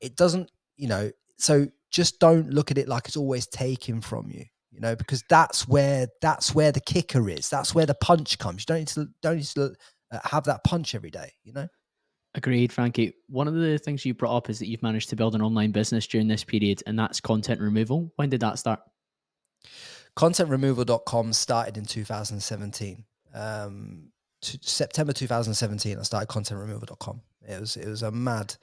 It doesn't you know so just don't look at it like it's always taken from you you know because that's where that's where the kicker is that's where the punch comes you don't need to don't need to uh, have that punch every day you know Agreed, Frankie. One of the things you brought up is that you've managed to build an online business during this period, and that's content removal. When did that start? Contentremoval.com started in 2017. Um, September 2017, I started contentremoval.com. It was it was a mad,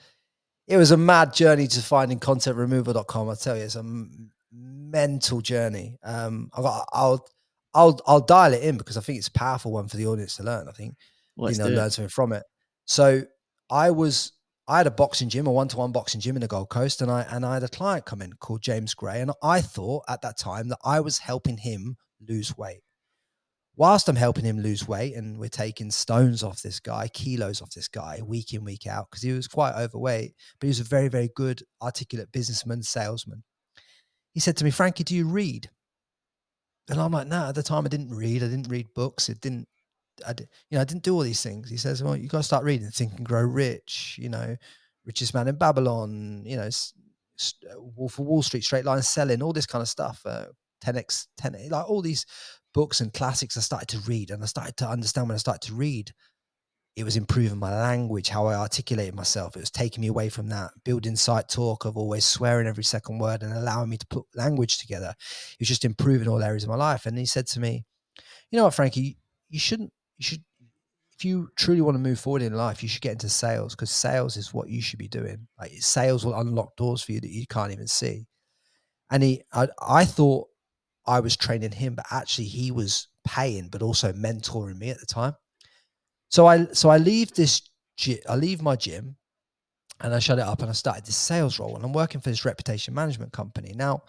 it was a mad journey to finding contentremoval.com. I tell you, it's a mental journey. Um, I got, I'll I'll I'll dial it in because I think it's a powerful one for the audience to learn. I think Let's you know learn something from it. So I was I had a boxing gym, a one-to-one boxing gym in the Gold Coast, and I and I had a client come in called James Gray, and I thought at that time that I was helping him lose weight. Whilst I'm helping him lose weight, and we're taking stones off this guy, kilos off this guy, week in week out, because he was quite overweight, but he was a very very good, articulate businessman, salesman. He said to me, "Frankie, do you read?" And I'm like, "No." Nah, at the time, I didn't read. I didn't read books. It didn't I did, you know, I didn't do all these things. He says, well, you got to start reading Think and Grow Rich, you know, Richest Man in Babylon, you know, Wolf of Wall Street, Straight Line Selling, all this kind of stuff. Uh, 10x, 10, like all these books and classics I started to read. And I started to understand when I started to read, it was improving my language, how I articulated myself. It was taking me away from that building sight talk of always swearing every second word and allowing me to put language together. It was just improving all areas of my life. And he said to me, you know what, Frankie, you shouldn't you should if you truly want to move forward in life, you should get into sales because sales is what you should be doing. Like sales will unlock doors for you that you can't even see. And he, I, I thought I was training him, but actually he was paying, but also mentoring me at the time. So I, so I leave this, I leave my gym, and I shut it up, and I started this sales role, and I'm working for this reputation management company. Now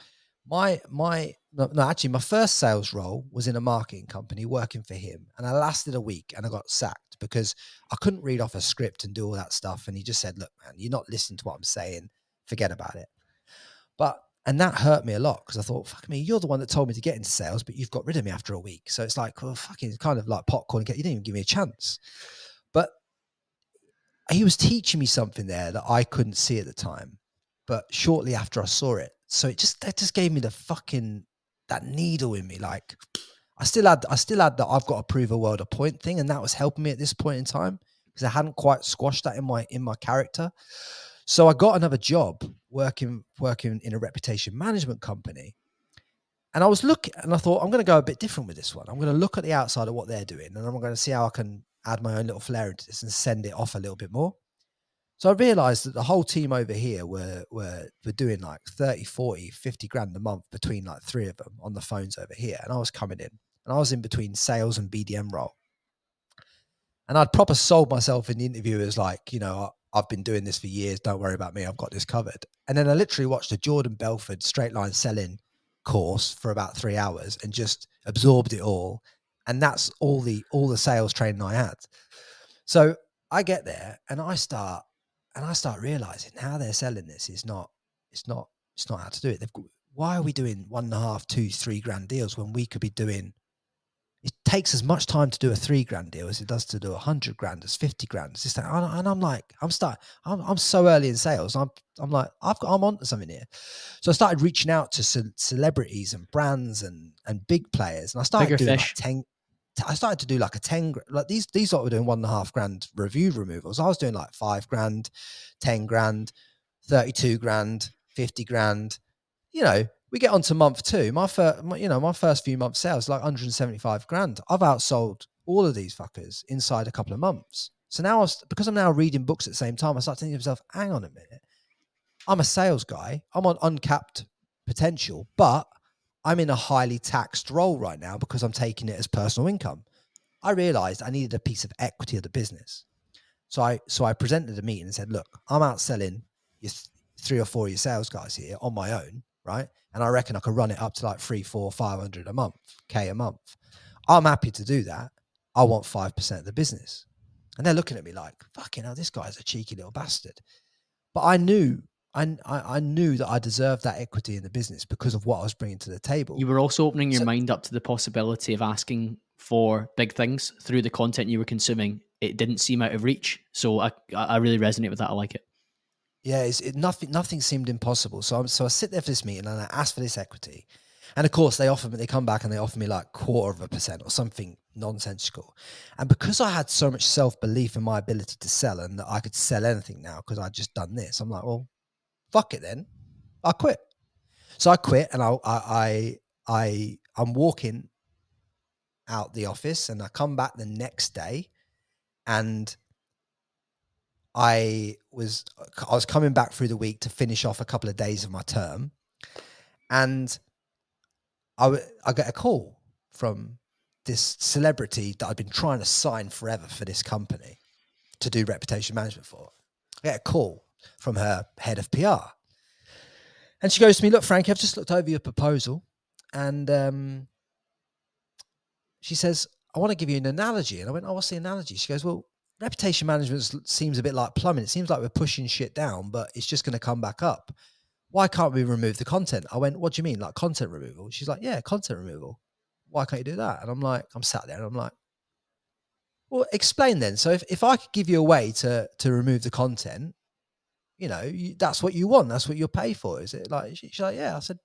my my no, no, actually my first sales role was in a marketing company working for him and i lasted a week and i got sacked because i couldn't read off a script and do all that stuff. And he just said look man you're not listening to what i'm saying. Forget about it. But and that hurt me a lot because i thought fuck me you're the one that told me to get into sales but you've got rid of me after a week so it's like well fucking kind of like popcorn you didn't even give me a chance but he was teaching me something there that i couldn't see at the time but shortly after i saw it so it just that just gave me the fucking that needle in me. Like I still had I still had that I've got to prove a world a point thing, and that was helping me at this point in time because I hadn't quite squashed that in my in my character. So I got another job working working in a reputation management company. And I was looking and I thought, I'm going to go a bit different with this one. I'm going to look at the outside of what they're doing and I'm going to see how I can add my own little flair into this and send it off a little bit more. So I realized that the whole team over here were, were, were doing like 30, 40, 50 grand a month between like three of them on the phones over here. And I was coming in and I was in between sales and BDM role. And I'd proper sold myself in the interview as like, you know, I've been doing this for years. Don't worry about me. I've got this covered. And then I literally watched a Jordan Belfort straight line selling course for about three hours and just absorbed it all. And that's all the all the sales training I had. So I get there and I start and I start realizing how they're selling this is not, it's not, it's not how to do it. They've got, why are we doing one and a half, two, three grand deals when we could be doing? It takes as much time to do a three grand deal as it does to do a hundred grand, as fifty grand. Like, and I'm like, I'm start, I'm, I'm so early in sales. I'm, I'm like, I've got, I'm onto something here. So I started reaching out to ce- celebrities and brands and and big players, and I started Bigger doing fish. like ten, I started to do like a 10 like these these lot were doing one and a half grand review removals. I was doing like five grand, 10 grand, 32 grand, 50 grand, you know, We get on to month two. My first, you know, my first few months sales like 175 grand. I've outsold all of these fuckers inside a couple of months. So now, I was, because I'm now reading books at the same time, I start thinking to myself, hang on a minute. I'm a sales guy. I'm on uncapped potential, but I'm in a highly taxed role right now because I'm taking it as personal income. I realized I needed a piece of equity of the business. So I so I presented a meeting and said, look, I'm out selling your th- three or four of your sales guys here on my own, right? And I reckon I could run it up to like three, four, five hundred a month, K a month. I'm happy to do that. I want five percent of the business. And they're looking at me like, fucking hell, this guy's a cheeky little bastard. But I knew I, I knew that I deserved that equity in the business because of what I was bringing to the table. You were also opening your So- mind up to the possibility of asking for big things through the content you were consuming. It didn't seem out of reach, so I I I really resonate with that. I like it. Yeah, it, nothing nothing seemed impossible. So I'm, so I sit there for this meeting and I ask for this equity, and of course they offer me. They come back and they offer me like quarter of a percent or something nonsensical. And because I had so much self belief in my ability to sell and that I could sell anything now because I'd just done this, I'm like, well, fuck it then, I quit. So I quit and I I I, I I'm walking out the office and I come back the next day and I was I was coming back through the week to finish off a couple of days of my term, and I w- I get a call from this celebrity that I'd been trying to sign forever for this company to do reputation management for. I get a call from her head of PR, and she goes to me, "Look, Frankie, I've just looked over your proposal, and um, she says." I want to give you an analogy. And I went, Oh, what's the analogy? She goes, Well, reputation management seems a bit like plumbing. It seems like we're pushing shit down, but it's just going to come back up. Why can't we remove the content? I went, What do you mean? Like content removal? She's like, Yeah, content removal. Why can't you do that? And I'm like, I'm sat there and I'm like, Well, explain then. So if, if I could give you a way to to remove the content, you know, you, that's what you want. That's what you'll pay for. Is it like, she- she's like, Yeah. I said,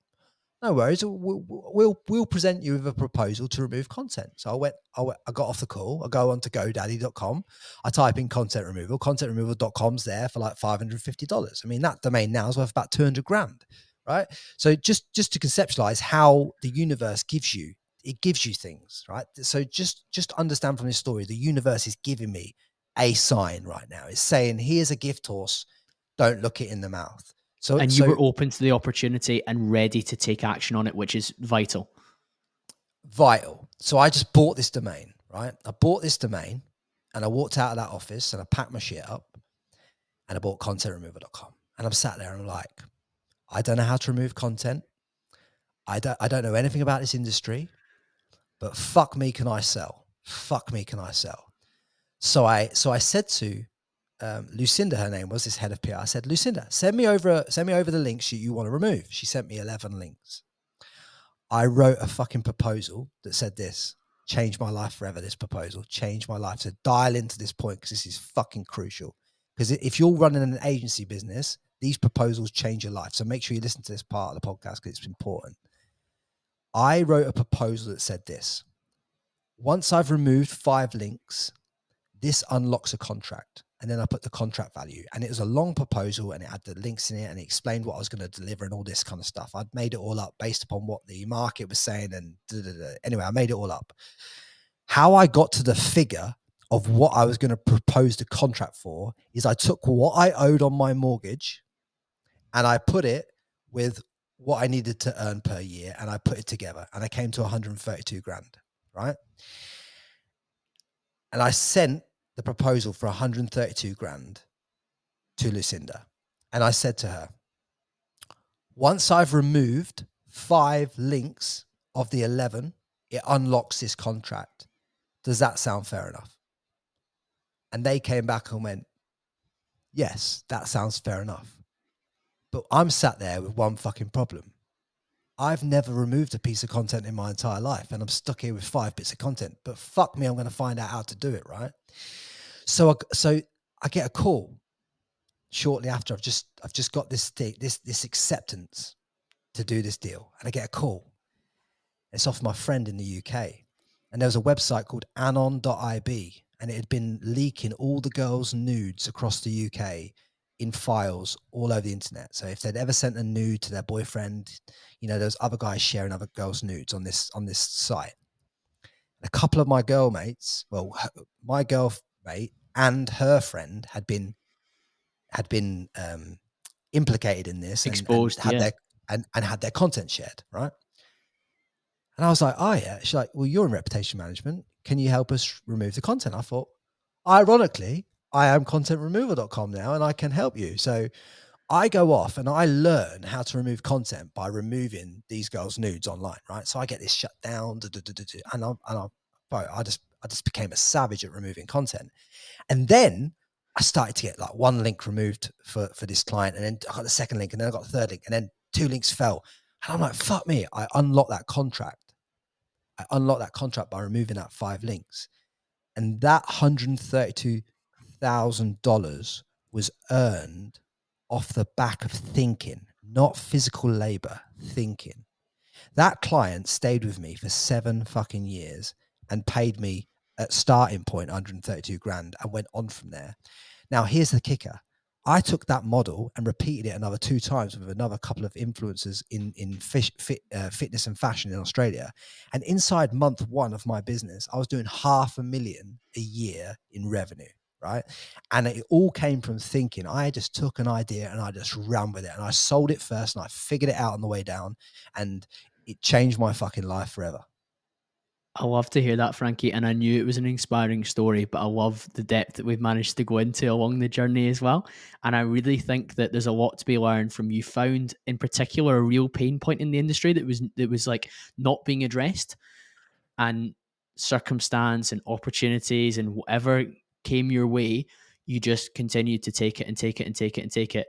no worries. We'll, we'll we'll present you with a proposal to remove content. So I went, I went, I got off the call. I go on to GoDaddy.com. I type in content removal. Content removal.com's there for like five hundred fifty dollars. I mean, that domain now is worth about two hundred grand, right? So just just to conceptualize how the universe gives you, it gives you things, right? So just just understand from this story, the universe is giving me a sign right now. It's saying, here's a gift horse. Don't look it in the mouth. So And you so- were open to the opportunity and ready to take action on it, which is vital. vital. So I just bought this domain, right? I bought this domain and I walked out of that office and I packed my shit up and I bought contentremoval.com. And I'm sat there and I'm like, I don't know how to remove content. I don't I don't know anything about this industry, but fuck me can I sell. Fuck me can I sell. So I so I said to um, Lucinda, her name was this head of PR. I said, Lucinda, send me over send me over the links you, you want to remove. She sent me 11 links. I wrote a fucking proposal that said this change my life forever. This proposal change my life. So dial into this point because this is fucking crucial. Because if you're running an agency business, these proposals change your life. So make sure you listen to this part of the podcast because it's important. I wrote a proposal that said this once I've removed five links, this unlocks a contract. And then I put the contract value. And it was a long proposal and it had the links in it and it explained what I was going to deliver and all this kind of stuff. I'd made it all up based upon what the market was saying. And da, da, da. anyway, I made it all up. How I got to the figure of what I was going to propose the contract for is I took what I owed on my mortgage and I put it with what I needed to earn per year and I put it together and I came to 132 grand, right? And I sent the proposal for 132 grand to Lucinda. And I said to her, once I've removed five links of the 11, it unlocks this contract. Does that sound fair enough? And they came back and went, yes, that sounds fair enough. But I'm sat there with one fucking problem. I've never removed a piece of content in my entire life, and I'm stuck here with five bits of content. But fuck me, I'm going to find out how to do it, right? So, I, so I get a call shortly after. I've just, I've just got this this, this acceptance to do this deal, and I get a call. It's off my friend in the UK, and there was a website called Anon.ib, and it had been leaking all the girls' nudes across the UK in files all over the internet. So if they'd ever sent a nude to their boyfriend, you know, there's other guys sharing other girls' nudes on this on this site. A couple of my girl mates, well, my girl mate and her friend had been had been um, implicated in this, exposed, and, and had yeah. their and, and had their content shared, right? And I was like, oh yeah. She's like, well, you're in reputation management. Can you help us remove the content? I thought, ironically, I am contentremoval.com now and I can help you. So I go off and I learn how to remove content by removing these girls' nudes online, right? So I get this shut down, and I, and I, I just, I just became a savage at removing content. And then I started to get like one link removed for for this client, and then I got the second link, and then I got the third link, and then two links fell. And I'm like, fuck me! I unlocked that contract. I unlocked that contract by removing that five links, and that hundred thirty-two thousand dollars was earned off the back of thinking, not physical labor, thinking. That client stayed with me for seven fucking years and paid me at starting point 132 grand and went on from there. Now, here's the kicker. I took that model and repeated it another two times with another couple of influencers in in fish, fit, uh, fitness and fashion in Australia. And inside month one of my business, I was doing half a million a year in revenue, right? And it all came from thinking. I just took an idea and I just ran with it, and I sold it first, and I figured it out on the way down, and it changed my fucking life forever. I love to hear that, Frankie. And I knew it was an inspiring story, but I love the depth that we've managed to go into along the journey as well. And I really think that there's a lot to be learned from you. Found in particular a real pain point in the industry that was that was like not being addressed, and circumstance and opportunities and whatever came your way, you just continued to take it and take it and take it and take it.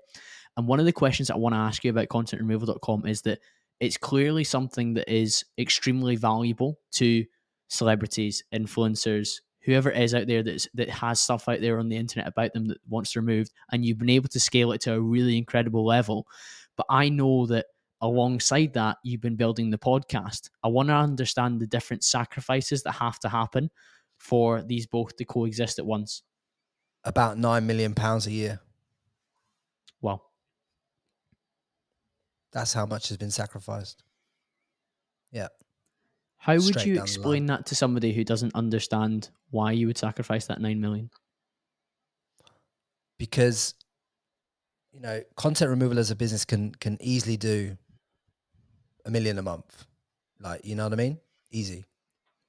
And one of the questions I want to ask you about contentremoval.com is that it's clearly something that is extremely valuable to celebrities, influencers, whoever it is out there that's that has stuff out there on the internet about them that wants to remove, and you've been able to scale it to a really incredible level. But I know that alongside that, you've been building the podcast. I want to understand the different sacrifices that have to happen for these both to coexist at once. About nine million pounds a year. Wow. That's how much has been sacrificed. Yeah. How would you explain that to somebody who doesn't understand why you would sacrifice that nine million? because you know content removal as a business can can easily do a million a month. Like you know what i mean? Easy.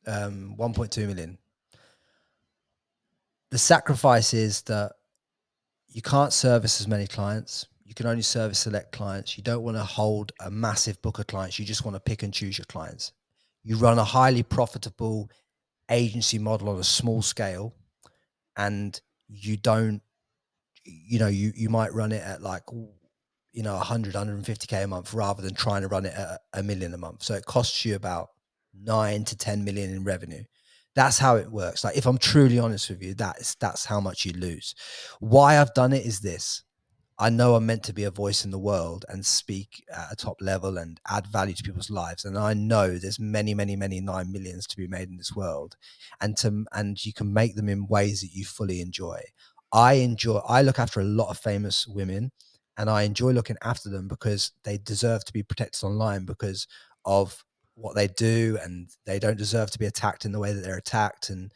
Um 1.2 million. The sacrifice is that you can't service as many clients. You can only service select clients. You don't want to hold a massive book of clients. You just want to pick and choose your clients you run a highly profitable agency model on a small scale and you don't you know you you might run it at like you know 100 150k a month rather than trying to run it at a million a month. So it costs you about 9 to 10 million in revenue. That's how it works. Like if i'm truly honest with you that's that's how much you lose. Why i've done it is this i know i'm meant to be a voice in the world and speak at a top level and add value to people's lives and i know there's many many many 9 millions to be made in this world and to and you can make them in ways that you fully enjoy. I enjoy I look after a lot of famous women and I enjoy looking after them because they deserve to be protected online because of what they do and they don't deserve to be attacked in the way that they're attacked and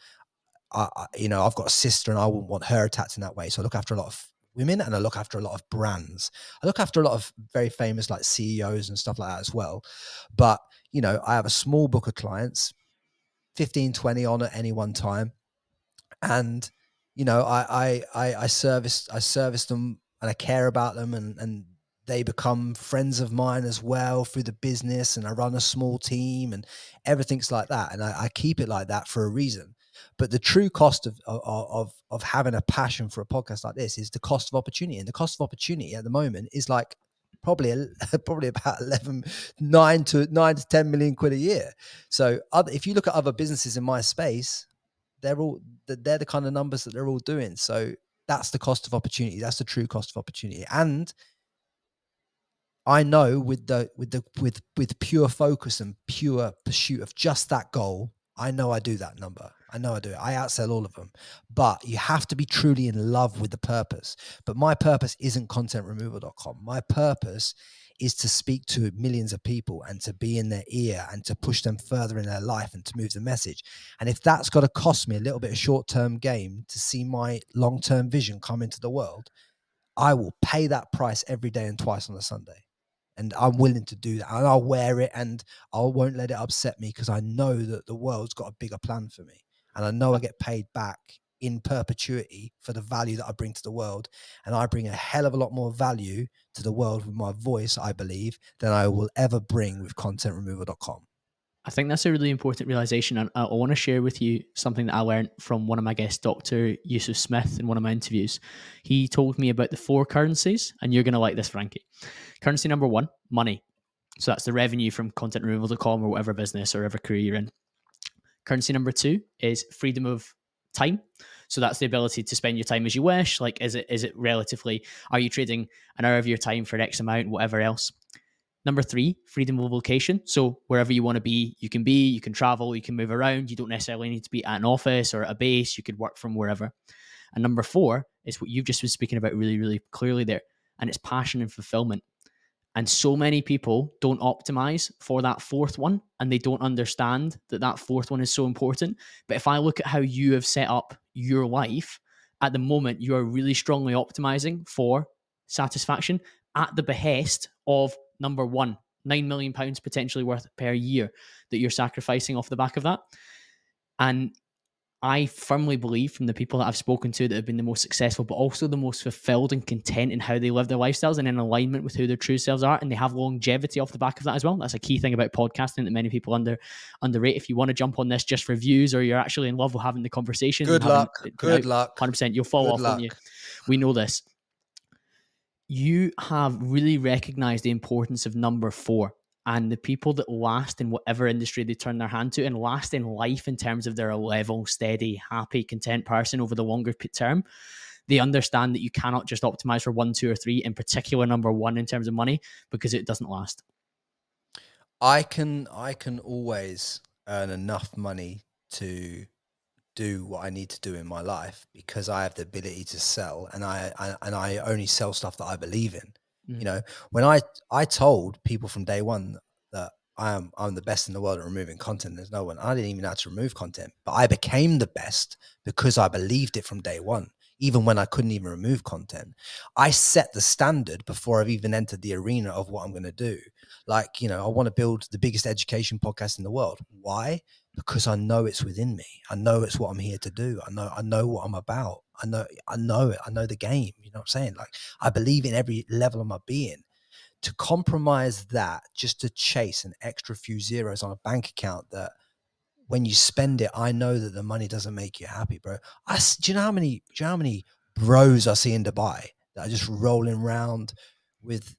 I you know I've got a sister and I wouldn't want her attacked in that way so I look after a lot of women and I look after a lot of brands. I look after a lot of very famous like CEOs and stuff like that as well. But you know I have a small book of clients 15 20 on at any one time. And you know, I I I, I service I service them and I care about them and and they become friends of mine as well through the business and I run a small team and everything's like that. And I, I keep it like that for a reason. But the true cost of, of of having a passion for a podcast like this is the cost of opportunity, and the cost of opportunity at the moment is like probably probably about 11 9 to 9 to 10 million quid a year so other, if you look at other businesses in my space they're all they're the kind of numbers that they're all doing. So that's the cost of opportunity. That's the true cost of opportunity. And I know with the with the with with pure focus and pure pursuit of just that goal, I know I do that number. I know I do. It. I outsell all of them. But you have to be truly in love with the purpose. But my purpose isn't contentremoval.com. My purpose is to speak to millions of people and to be in their ear and to push them further in their life and to move the message. And if that's got to cost me a little bit of short term game to see my long term vision come into the world, I will pay that price every day and twice on a Sunday. And I'm willing to do that. And I'll wear it and I won't let it upset me because I know that the world's got a bigger plan for me. And I know I get paid back in perpetuity for the value that I bring to the world. And I bring a hell of a lot more value to the world with my voice, I believe, than I will ever bring with contentremoval.com. I think that's a really important realization. And I, want to share with you something that I learned from one of my guests, Dr. Yusuf Smith, in one of my interviews. He told me about the four currencies, and you're going to like this, Frankie. Currency number one, money. So that's the revenue from contentremoval.com or whatever business or whatever career you're in. Currency number two is freedom of time. So that's the ability to spend your time as you wish. Like, is it is it relatively? Are you trading an hour of your time for X amount, whatever else? Number three, freedom of location. So wherever you want to be, you can be, you can travel, you can move around. You don't necessarily need to be at an office or a base. You could work from wherever. And number four is what you've just been speaking about really, really clearly there. And it's passion and fulfillment. And so many people don't optimize for that fourth one and they don't understand that that fourth one is so important. But if I look at how you have set up your life at the moment, you are really strongly optimizing for satisfaction at the behest of number one, nine million pounds potentially worth per year that you're sacrificing off the back of that. And I firmly believe from the people that I've spoken to that have been the most successful, but also the most fulfilled and content in how they live their lifestyles and in alignment with who their true selves are, and they have longevity off the back of that as well. That's a key thing about podcasting that many people under underrate. If you want to jump on this just for views, or you're actually in love with having the conversation, good luck, good luck, hundred percent, you'll fall good off, luck. won't you? We know this you have really recognized the importance of number four and the people that last in whatever industry they turn their hand to and last in life in terms of their level, steady, happy, content person over the longer term, they understand that you cannot just optimize for one, two, or three, in particular number one in terms of money, because it doesn't last. I can I can always earn enough money to do what I need to do in my life because I have the ability to sell and I, I and I only sell stuff that I believe in. Mm. You know, when I I told people from day one that I am I'm the best in the world at removing content. There's no one. I didn't even know how to remove content, but I became the best because I believed it from day one. Even when I couldn't even remove content, I set the standard before I've even entered the arena of what I'm going to do. Like, you know, I want to build the biggest education podcast in the world. Why? because I know it's within me. I know it's what I'm here to do. I know I know what I'm about. I know I know it. I know the game. You know what I'm saying? Like I believe in every level of my being. To compromise that just to chase an extra few zeros on a bank account that when you spend it, I know that the money doesn't make you happy, bro. I do you know how many do you know how many bros I see in Dubai that are just rolling around with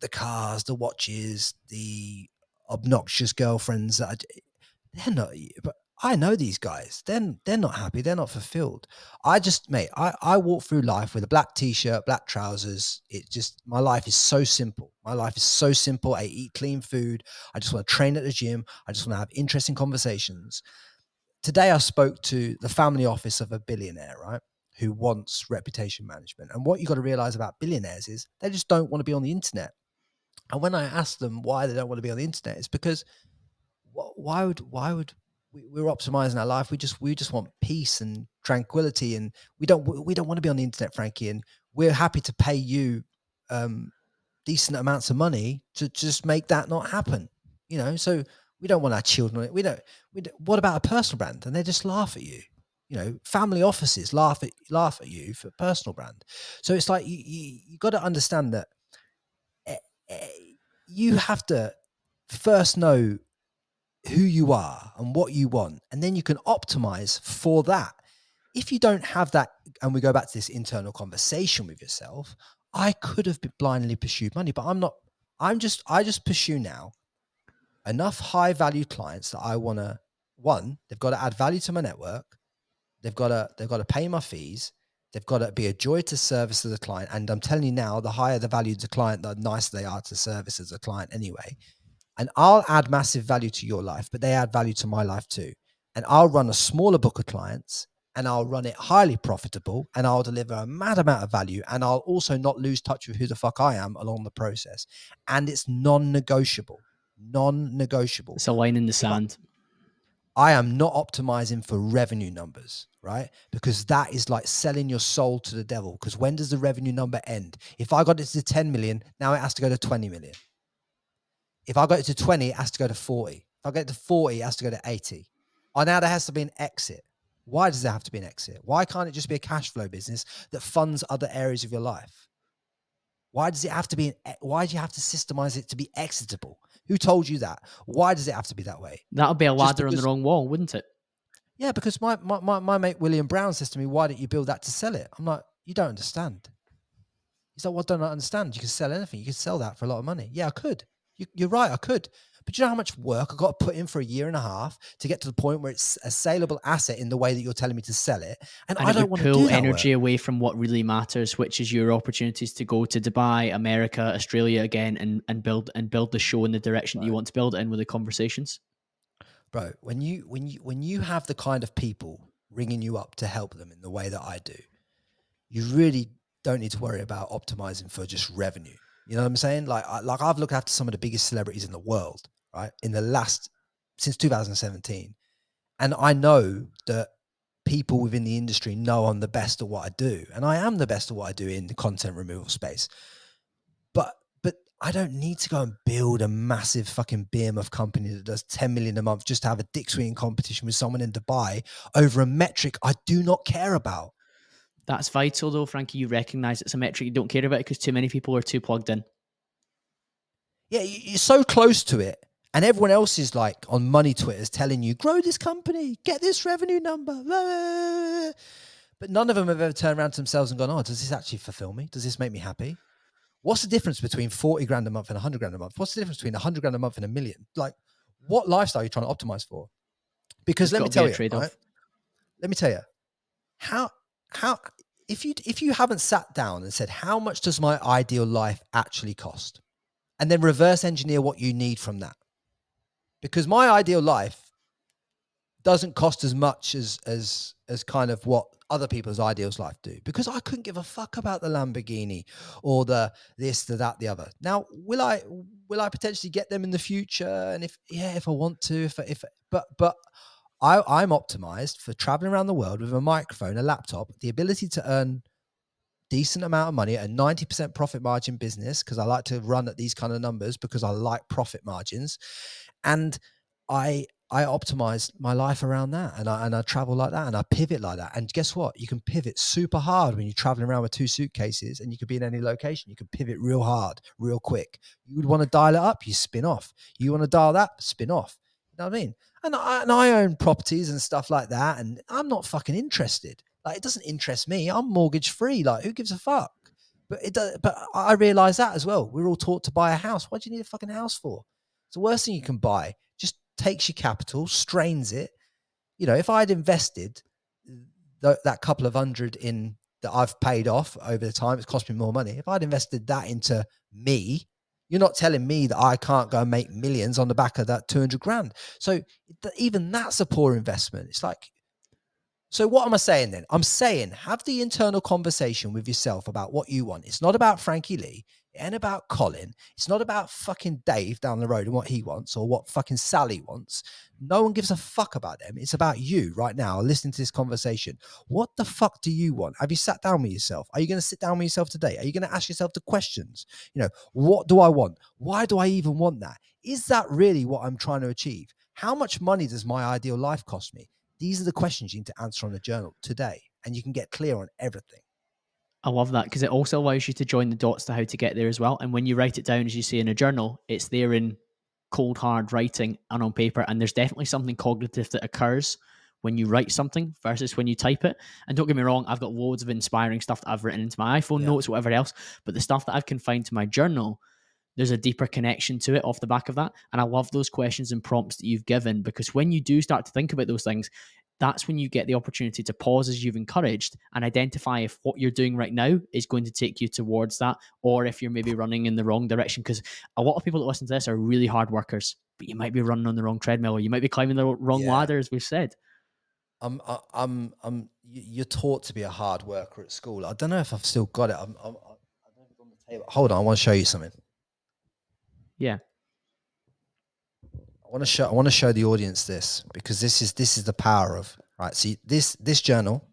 the cars, the watches, the obnoxious girlfriends that I, they're not but I know these guys. They're they're not happy. They're not fulfilled. I just, mate, I, I walk through life with a black t-shirt, black trousers. It just my life is so simple. My life is so simple. I eat clean food. I just want to train at the gym. I just want to have interesting conversations. Today I spoke to the family office of a billionaire, right? Who wants reputation management. And what you got to realize about billionaires is they just don't want to be on the internet. And when I ask them why they don't want to be on the internet, it's because why would why would we, we're optimizing our life? We just we just want peace and tranquility, and we don't we don't want to be on the internet, Frankie. And we're happy to pay you um, decent amounts of money to just make that not happen. You know, so we don't want our children. We don't. We don't, what about a personal brand? And they just laugh at you. You know, family offices laugh at laugh at you for personal brand. So it's like you you, you got to understand that you have to first know who you are and what you want, and then you can optimize for that. If you don't have that, and we go back to this internal conversation with yourself, I could have blindly pursued money, but I'm not. I'm just, I just pursue now enough high value clients that I want to. One, they've got to add value to my network. They've got to, they've got to pay my fees. They've got to be a joy to service as a client. And I'm telling you now, the higher the value to the client, the nicer they are to service as a client anyway and I'll add massive value to your life, but they add value to my life too. and I'll run a smaller book of clients and I'll run it highly profitable and I'll deliver a mad amount of value and I'll also not lose touch with who the fuck I am along the process. And it's non negotiable. Non negotiable. It's a line in the sand. I am not optimizing for revenue numbers, right? Because that is like selling your soul to the devil. Because when does the revenue number end? If I got it to 10 million, now it has to go to 20 million. If I got it to 20, it has to go to 40. If I get it to 40, it has to go to 80. Oh, now there has to be an exit. Why does there have to be an exit? Why can't it just be a cash flow business that funds other areas of your life? Why does it have to be? An, why do you have to systemize it to be exitable? Who told you that? Why does it have to be that way? That would be a ladder on the wrong wall, wouldn't it? Yeah, because my, my, my, my mate William Brown says to me, Why don't you build that to sell it? I'm like, You don't understand. He's like, What don't I understand? You can sell anything. You can sell that for a lot of money. Yeah, I could. You, you're right, I could. But you know how much work I got to put in for a year and a half to get to the point where it's a saleable asset in the way that you're telling me to sell it, and, and I don't want to pull energy work. away from what really matters, which is your opportunities to go to Dubai, America, Australia again, and and build and build the show in the direction that you want to build it in with the conversations. bro. When you when you when you have the kind of people ringing you up to help them in the way that I do, you really don't need to worry about optimizing for just revenue. You know what I'm saying? Like I, like I've looked after some of the biggest celebrities in the world, right? In the last since 2017, and I know that people within the industry know I'm the best at what I do, and I am the best at what I do in the content removal space. But but I don't need to go and build a massive fucking behemoth company that does 10 million a month just to have a dick swinging competition with someone in Dubai over a metric I do not care about. That's vital, though, Frankie. You recognise it's a metric you don't care about because too many people are too plugged in. Yeah, you- you're so close to it. And everyone else is like on money Twitters telling you, grow this company, get this revenue number. blah, blah, blah, blah." But none of them have ever turned around to themselves and gone, oh, does this actually fulfill me? Does this make me happy? What's the difference between 40 grand a month and 100 grand a month? What's the difference between 100 grand a month and a million? Like, what lifestyle are you trying to optimize for? Because There's let me be tell you, right? let me tell you, how, how, if you, if you haven't sat down and said, how much does my ideal life actually cost? And then reverse engineer what you need from that. Because my ideal life doesn't cost as much as as as kind of what other people's ideals life do because I couldn't give a fuck about the Lamborghini or the this, the that, the other. Now, will I will I potentially get them in the future? And if yeah, if I want to, if if but but I I'm optimized for traveling around the world with a microphone, a laptop, the ability to earn decent amount of money a 90% profit margin business because I like to run at these kind of numbers because I like profit margins and I I optimize my life around that and I and I travel like that and I pivot like that. And guess what? You can pivot super hard when you're traveling around with two suitcases and you could be in any location. You can pivot real hard, real quick. You would want to dial it up, you spin off. You want to dial that, spin off. You know what I mean? And I, and I own properties and stuff like that. And I'm not fucking interested. Like it doesn't interest me. I'm mortgage free. Like who gives a fuck? But it does, but I realize that as well. We're all taught to buy a house. What do you need a fucking house for? It's the worst thing you can buy. Just takes your capital, strains it. You know, if I had invested th- that couple of hundred in that I've paid off over the time, it's cost me more money. If I'd invested that into me, you're not telling me that I can't go and make millions on the back of that 200 grand. So th- even that's a poor investment. It's like, so what am I saying then? I'm saying have the internal conversation with yourself about what you want. It's not about Frankie Lee. It ain't about Colin. It's not about fucking Dave down the road and what he wants or what fucking Sally wants. No one gives a fuck about them. It's about you right now listening to this conversation. What the fuck do you want? Have you sat down with yourself? Are you going to sit down with yourself today? Are you going to ask yourself the questions? You know, what do I want? Why do I even want that? Is that really what I'm trying to achieve? How much money does my ideal life cost me? These are the questions you need to answer on the journal today, and you can get clear on everything. I love that because it also allows you to join the dots to how to get there as well. And when you write it down, as you say in a journal, it's there in cold hard writing and on paper. And there's definitely something cognitive that occurs when you write something versus when you type it. And don't get me wrong, I've got loads of inspiring stuff that I've written into my iPhone Yeah. notes, whatever else. But the stuff that I've confined to my journal, there's a deeper connection to it off the back of that. And I love those questions and prompts that you've given because when you do start to think about those things, that's when you get the opportunity to pause as you've encouraged and identify if what you're doing right now is going to take you towards that or if you're maybe running in the wrong direction. Because a lot of people that listen to this are really hard workers, but you might be running on the wrong treadmill or you might be climbing the wrong Yeah. ladder, as we've said. I'm, I'm, I'm. You're taught to be a hard worker at school. I don't know if I've still got it. I'm, I'm, I I don't know if it's on the table. Hold on, I want to show you something. Yeah. I want to show. I want to show the audience this because this is this is the power of right. See this this journal.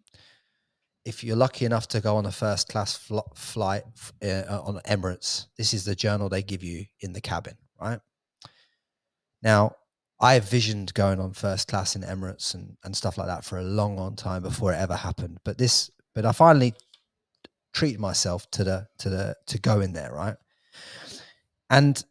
If you're lucky enough to go on a first class fl- flight f- uh, on Emirates, this is the journal they give you in the cabin. Right now, I visioned going on first class in Emirates and, and stuff like that for a long, long time before it ever happened. But this, but I finally treated myself to the to the to go in there, right? And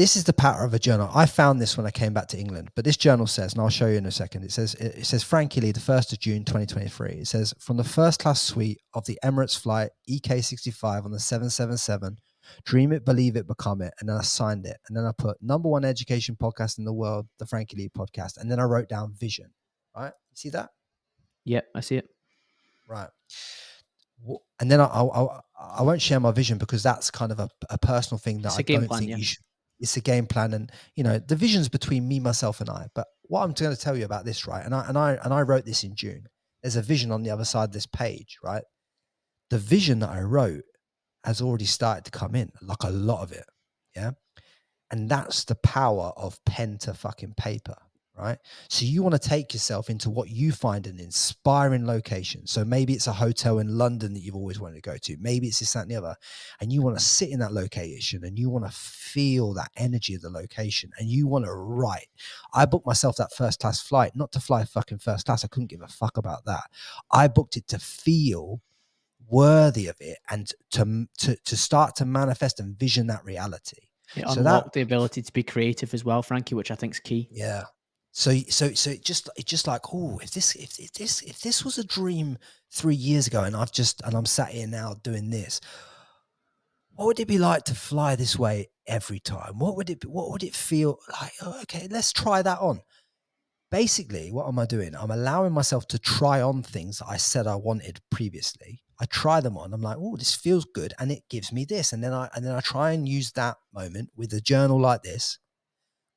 this is the power of a journal. I found this when I came back to England, but this journal says, and I'll show you in a second. It says it says Frankie Lee, the first of June, 2023. It says from the first class suite of the Emirates flight EK65 on the 777 Dream it, believe it, become it. And then I signed it. And then I put number one education podcast in the world, the Frankie Lee podcast. And then I wrote down vision. Right? You see that? Yep, I see it. Right. And then I, I, I, I won't share my vision because that's kind of a, a personal thing that It's I don't plan, think yeah. you should. It's a game plan, and you know the vision's between me, myself, and I. But what I'm going to tell you about this, right? And I and I and I wrote this in June. There's a vision on the other side of this page, right? The vision that I wrote has already started to come in, like a lot of it, yeah. And that's the power of pen to fucking paper, right? So you want to take yourself into what you find an inspiring location. So maybe it's a hotel in London that you've always wanted to go to. Maybe it's this, that, and the other. And you want to sit in that location and you want to feel that energy of the location and you want to write. I booked myself that first class flight, not to fly fucking first class. I couldn't give a fuck about that. I booked it to feel worthy of it and to to to start to manifest and vision that reality. It So that- the ability to be creative as well, Frankie, which I think is key. Yeah. So so so it just it just like oh if this if, if this if this was a dream three years ago and I've just and I'm sat here now doing this, what would it be like to fly this way every time? What would it be, what would it feel like? Oh, okay, let's try that on. Basically, what am I doing? I'm allowing myself to try on things I said I wanted previously. I try them on. I'm like, oh, this feels good, and it gives me this. And then I and then I try and use that moment with a journal like this.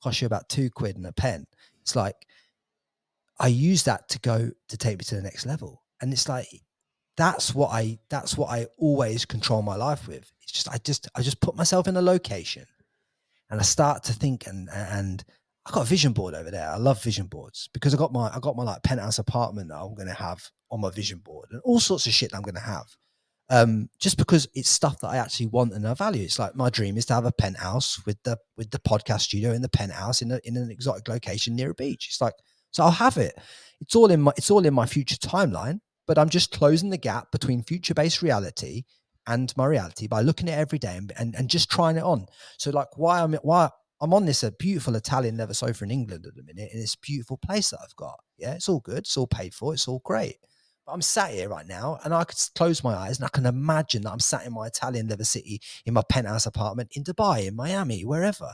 Cost you about two quid and a pen. It's like I use that to go to take me to the next level. And it's like that's what I that's what I always control my life with. It's just I just I just put myself in a location and I start to think and and I got a vision board over there. I love vision boards because I got my I got my like penthouse apartment that I'm gonna have on my vision board and all sorts of shit I'm gonna have. Um, just because it's stuff that I actually want and I value. It's like my dream is to have a penthouse with the with the podcast studio in the penthouse in a, in an exotic location near a beach. It's like so I'll have it. It's all in my it's all in my future timeline, but I'm just closing the gap between future based reality and my reality by looking at every day and, and, and just trying it on. So like why I'm why I'm on this a beautiful Italian leather sofa in England at the minute in this beautiful place that I've got. Yeah, it's all good. It's all paid for. It's all great. But I'm sat here right now and I could close my eyes and I can imagine that I'm sat in my Italian leather city in my penthouse apartment in Dubai, in Miami, wherever.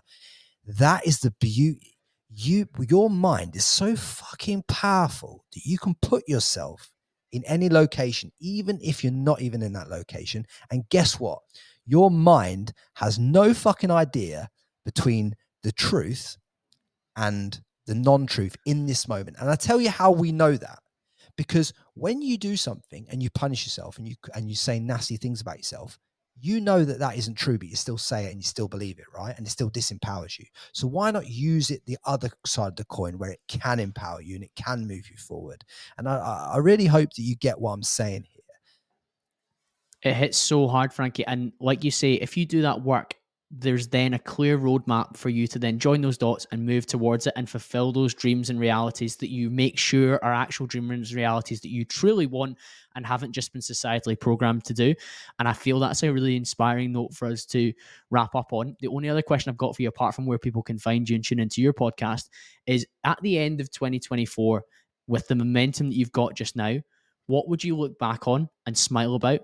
That is the beauty. You your mind is so fucking powerful that you can put yourself in any location, even if you're not even in that location. And guess what? Your mind has no fucking idea between the truth and the non-truth in this moment. And I tell you how we know that. Because when you do something and you punish yourself and you and you say nasty things about yourself, you know that that isn't true, but you still say it and you still believe it, right? And it still disempowers you. So why not use it the other side of the coin where it can empower you and it can move you forward? And I, I really hope that you get what I'm saying here. It hits so hard, Frankie. And like you say, if you do that work, there's then a clear roadmap for you to then join those dots and move towards it and fulfill those dreams and realities that you make sure are actual dreams and realities that you truly want and haven't just been societally programmed to do. And I feel that's a really inspiring note for us to wrap up on. The only other question I've got for you, apart from where people can find you and tune into your podcast, is at the end of 2024, with the momentum that you've got just now, what would you look back on and smile about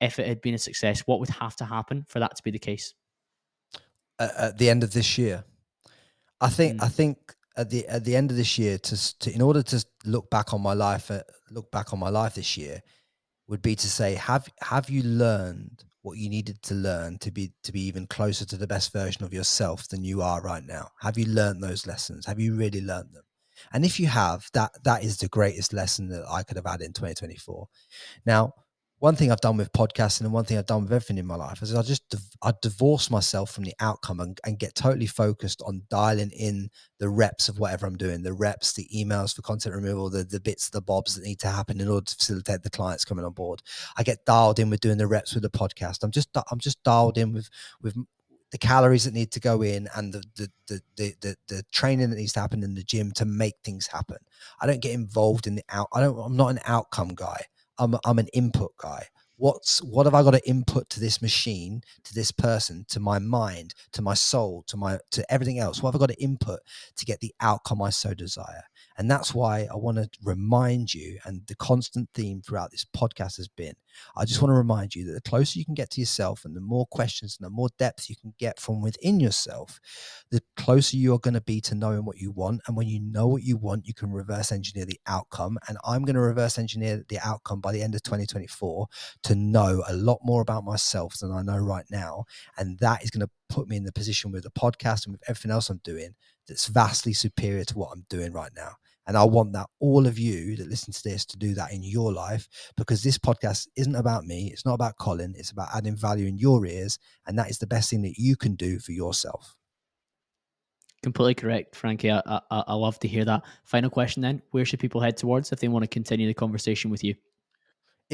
if it had been a success? What would have to happen for that to be the case? At, at the end of this year. I think Mm. I think at the at the end of this year to, to in order to look back on my life uh, look back on my life this year would be to say have have you learned what you needed to learn to be to be even closer to the best version of yourself than you are right now have you learned those lessons have you really learned them And if you have, that that is the greatest lesson that I could have had in 2024. Now, one thing I've done with podcasting and one thing I've done with everything in my life is I just I divorce myself from the outcome and, and, get totally focused on dialing in the reps of whatever I'm doing, the reps, the emails for content removal, the the bits, the bobs that need to happen in order to facilitate the clients coming on board. I get dialed in with doing the reps with the podcast. I'm just I'm just dialed in with with the calories that need to go in and the the, the the the the, training that needs to happen in the gym to make things happen. I don't get involved in the out. I don't. I'm not an outcome guy. I'm I'm an input guy. What's what have I got to input to this machine, to this person, to my mind, to my soul, to my to everything else? What have I got to input to get the outcome I so desire? And that's why I want to remind you, and the constant theme throughout this podcast has been I just want to remind you that the closer you can get to yourself and the more questions and the more depth you can get from within yourself, the closer you're going to be to knowing what you want. And when you know what you want, you can reverse engineer the outcome. And I'm going to reverse engineer the outcome by the end of 2024 to know a lot more about myself than I know right now. And that is going to put me in the position with the podcast and with everything else I'm doing that's vastly superior to what I'm doing right now. And I want that all of you that listen to this to do that in your life because this podcast isn't about me. It's not about Colin. It's about adding value in your ears. And that is the best thing that you can do for yourself. Completely correct, Frankie. I, I, I love to hear that. Final question then Where should people head towards if they want to continue the conversation with you?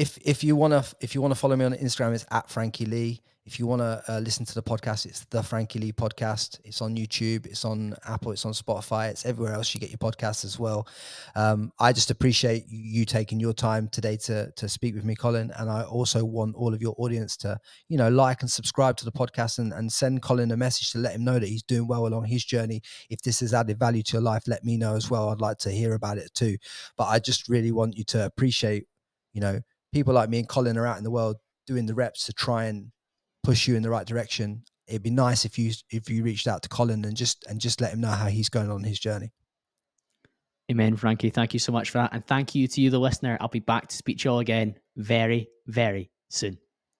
If if you want to if you want to follow me on Instagram, it's at Frankie Lee. If you want to uh, listen to the podcast, it's the Frankie Lee podcast. It's on YouTube, it's on Apple, it's on Spotify, it's everywhere else you get your podcasts as well. Um, I just appreciate you taking your time today to to speak with me, Colin. And I also want all of your audience to, you know, like and subscribe to the podcast and, and send Colin a message to let him know that he's doing well along his journey. If this has added value to your life, let me know as well. I'd like to hear about it too. But I just really want you to appreciate, you know, people like me and Colin are out in the world doing the reps to try and push you in the right direction. It'd be nice if you if you reached out to Colin and just and just let him know how he's going on his journey. Amen, Frankie. Thank you so much for that. And thank you to you, the listener. I'll be back to speak to you all again very, very soon.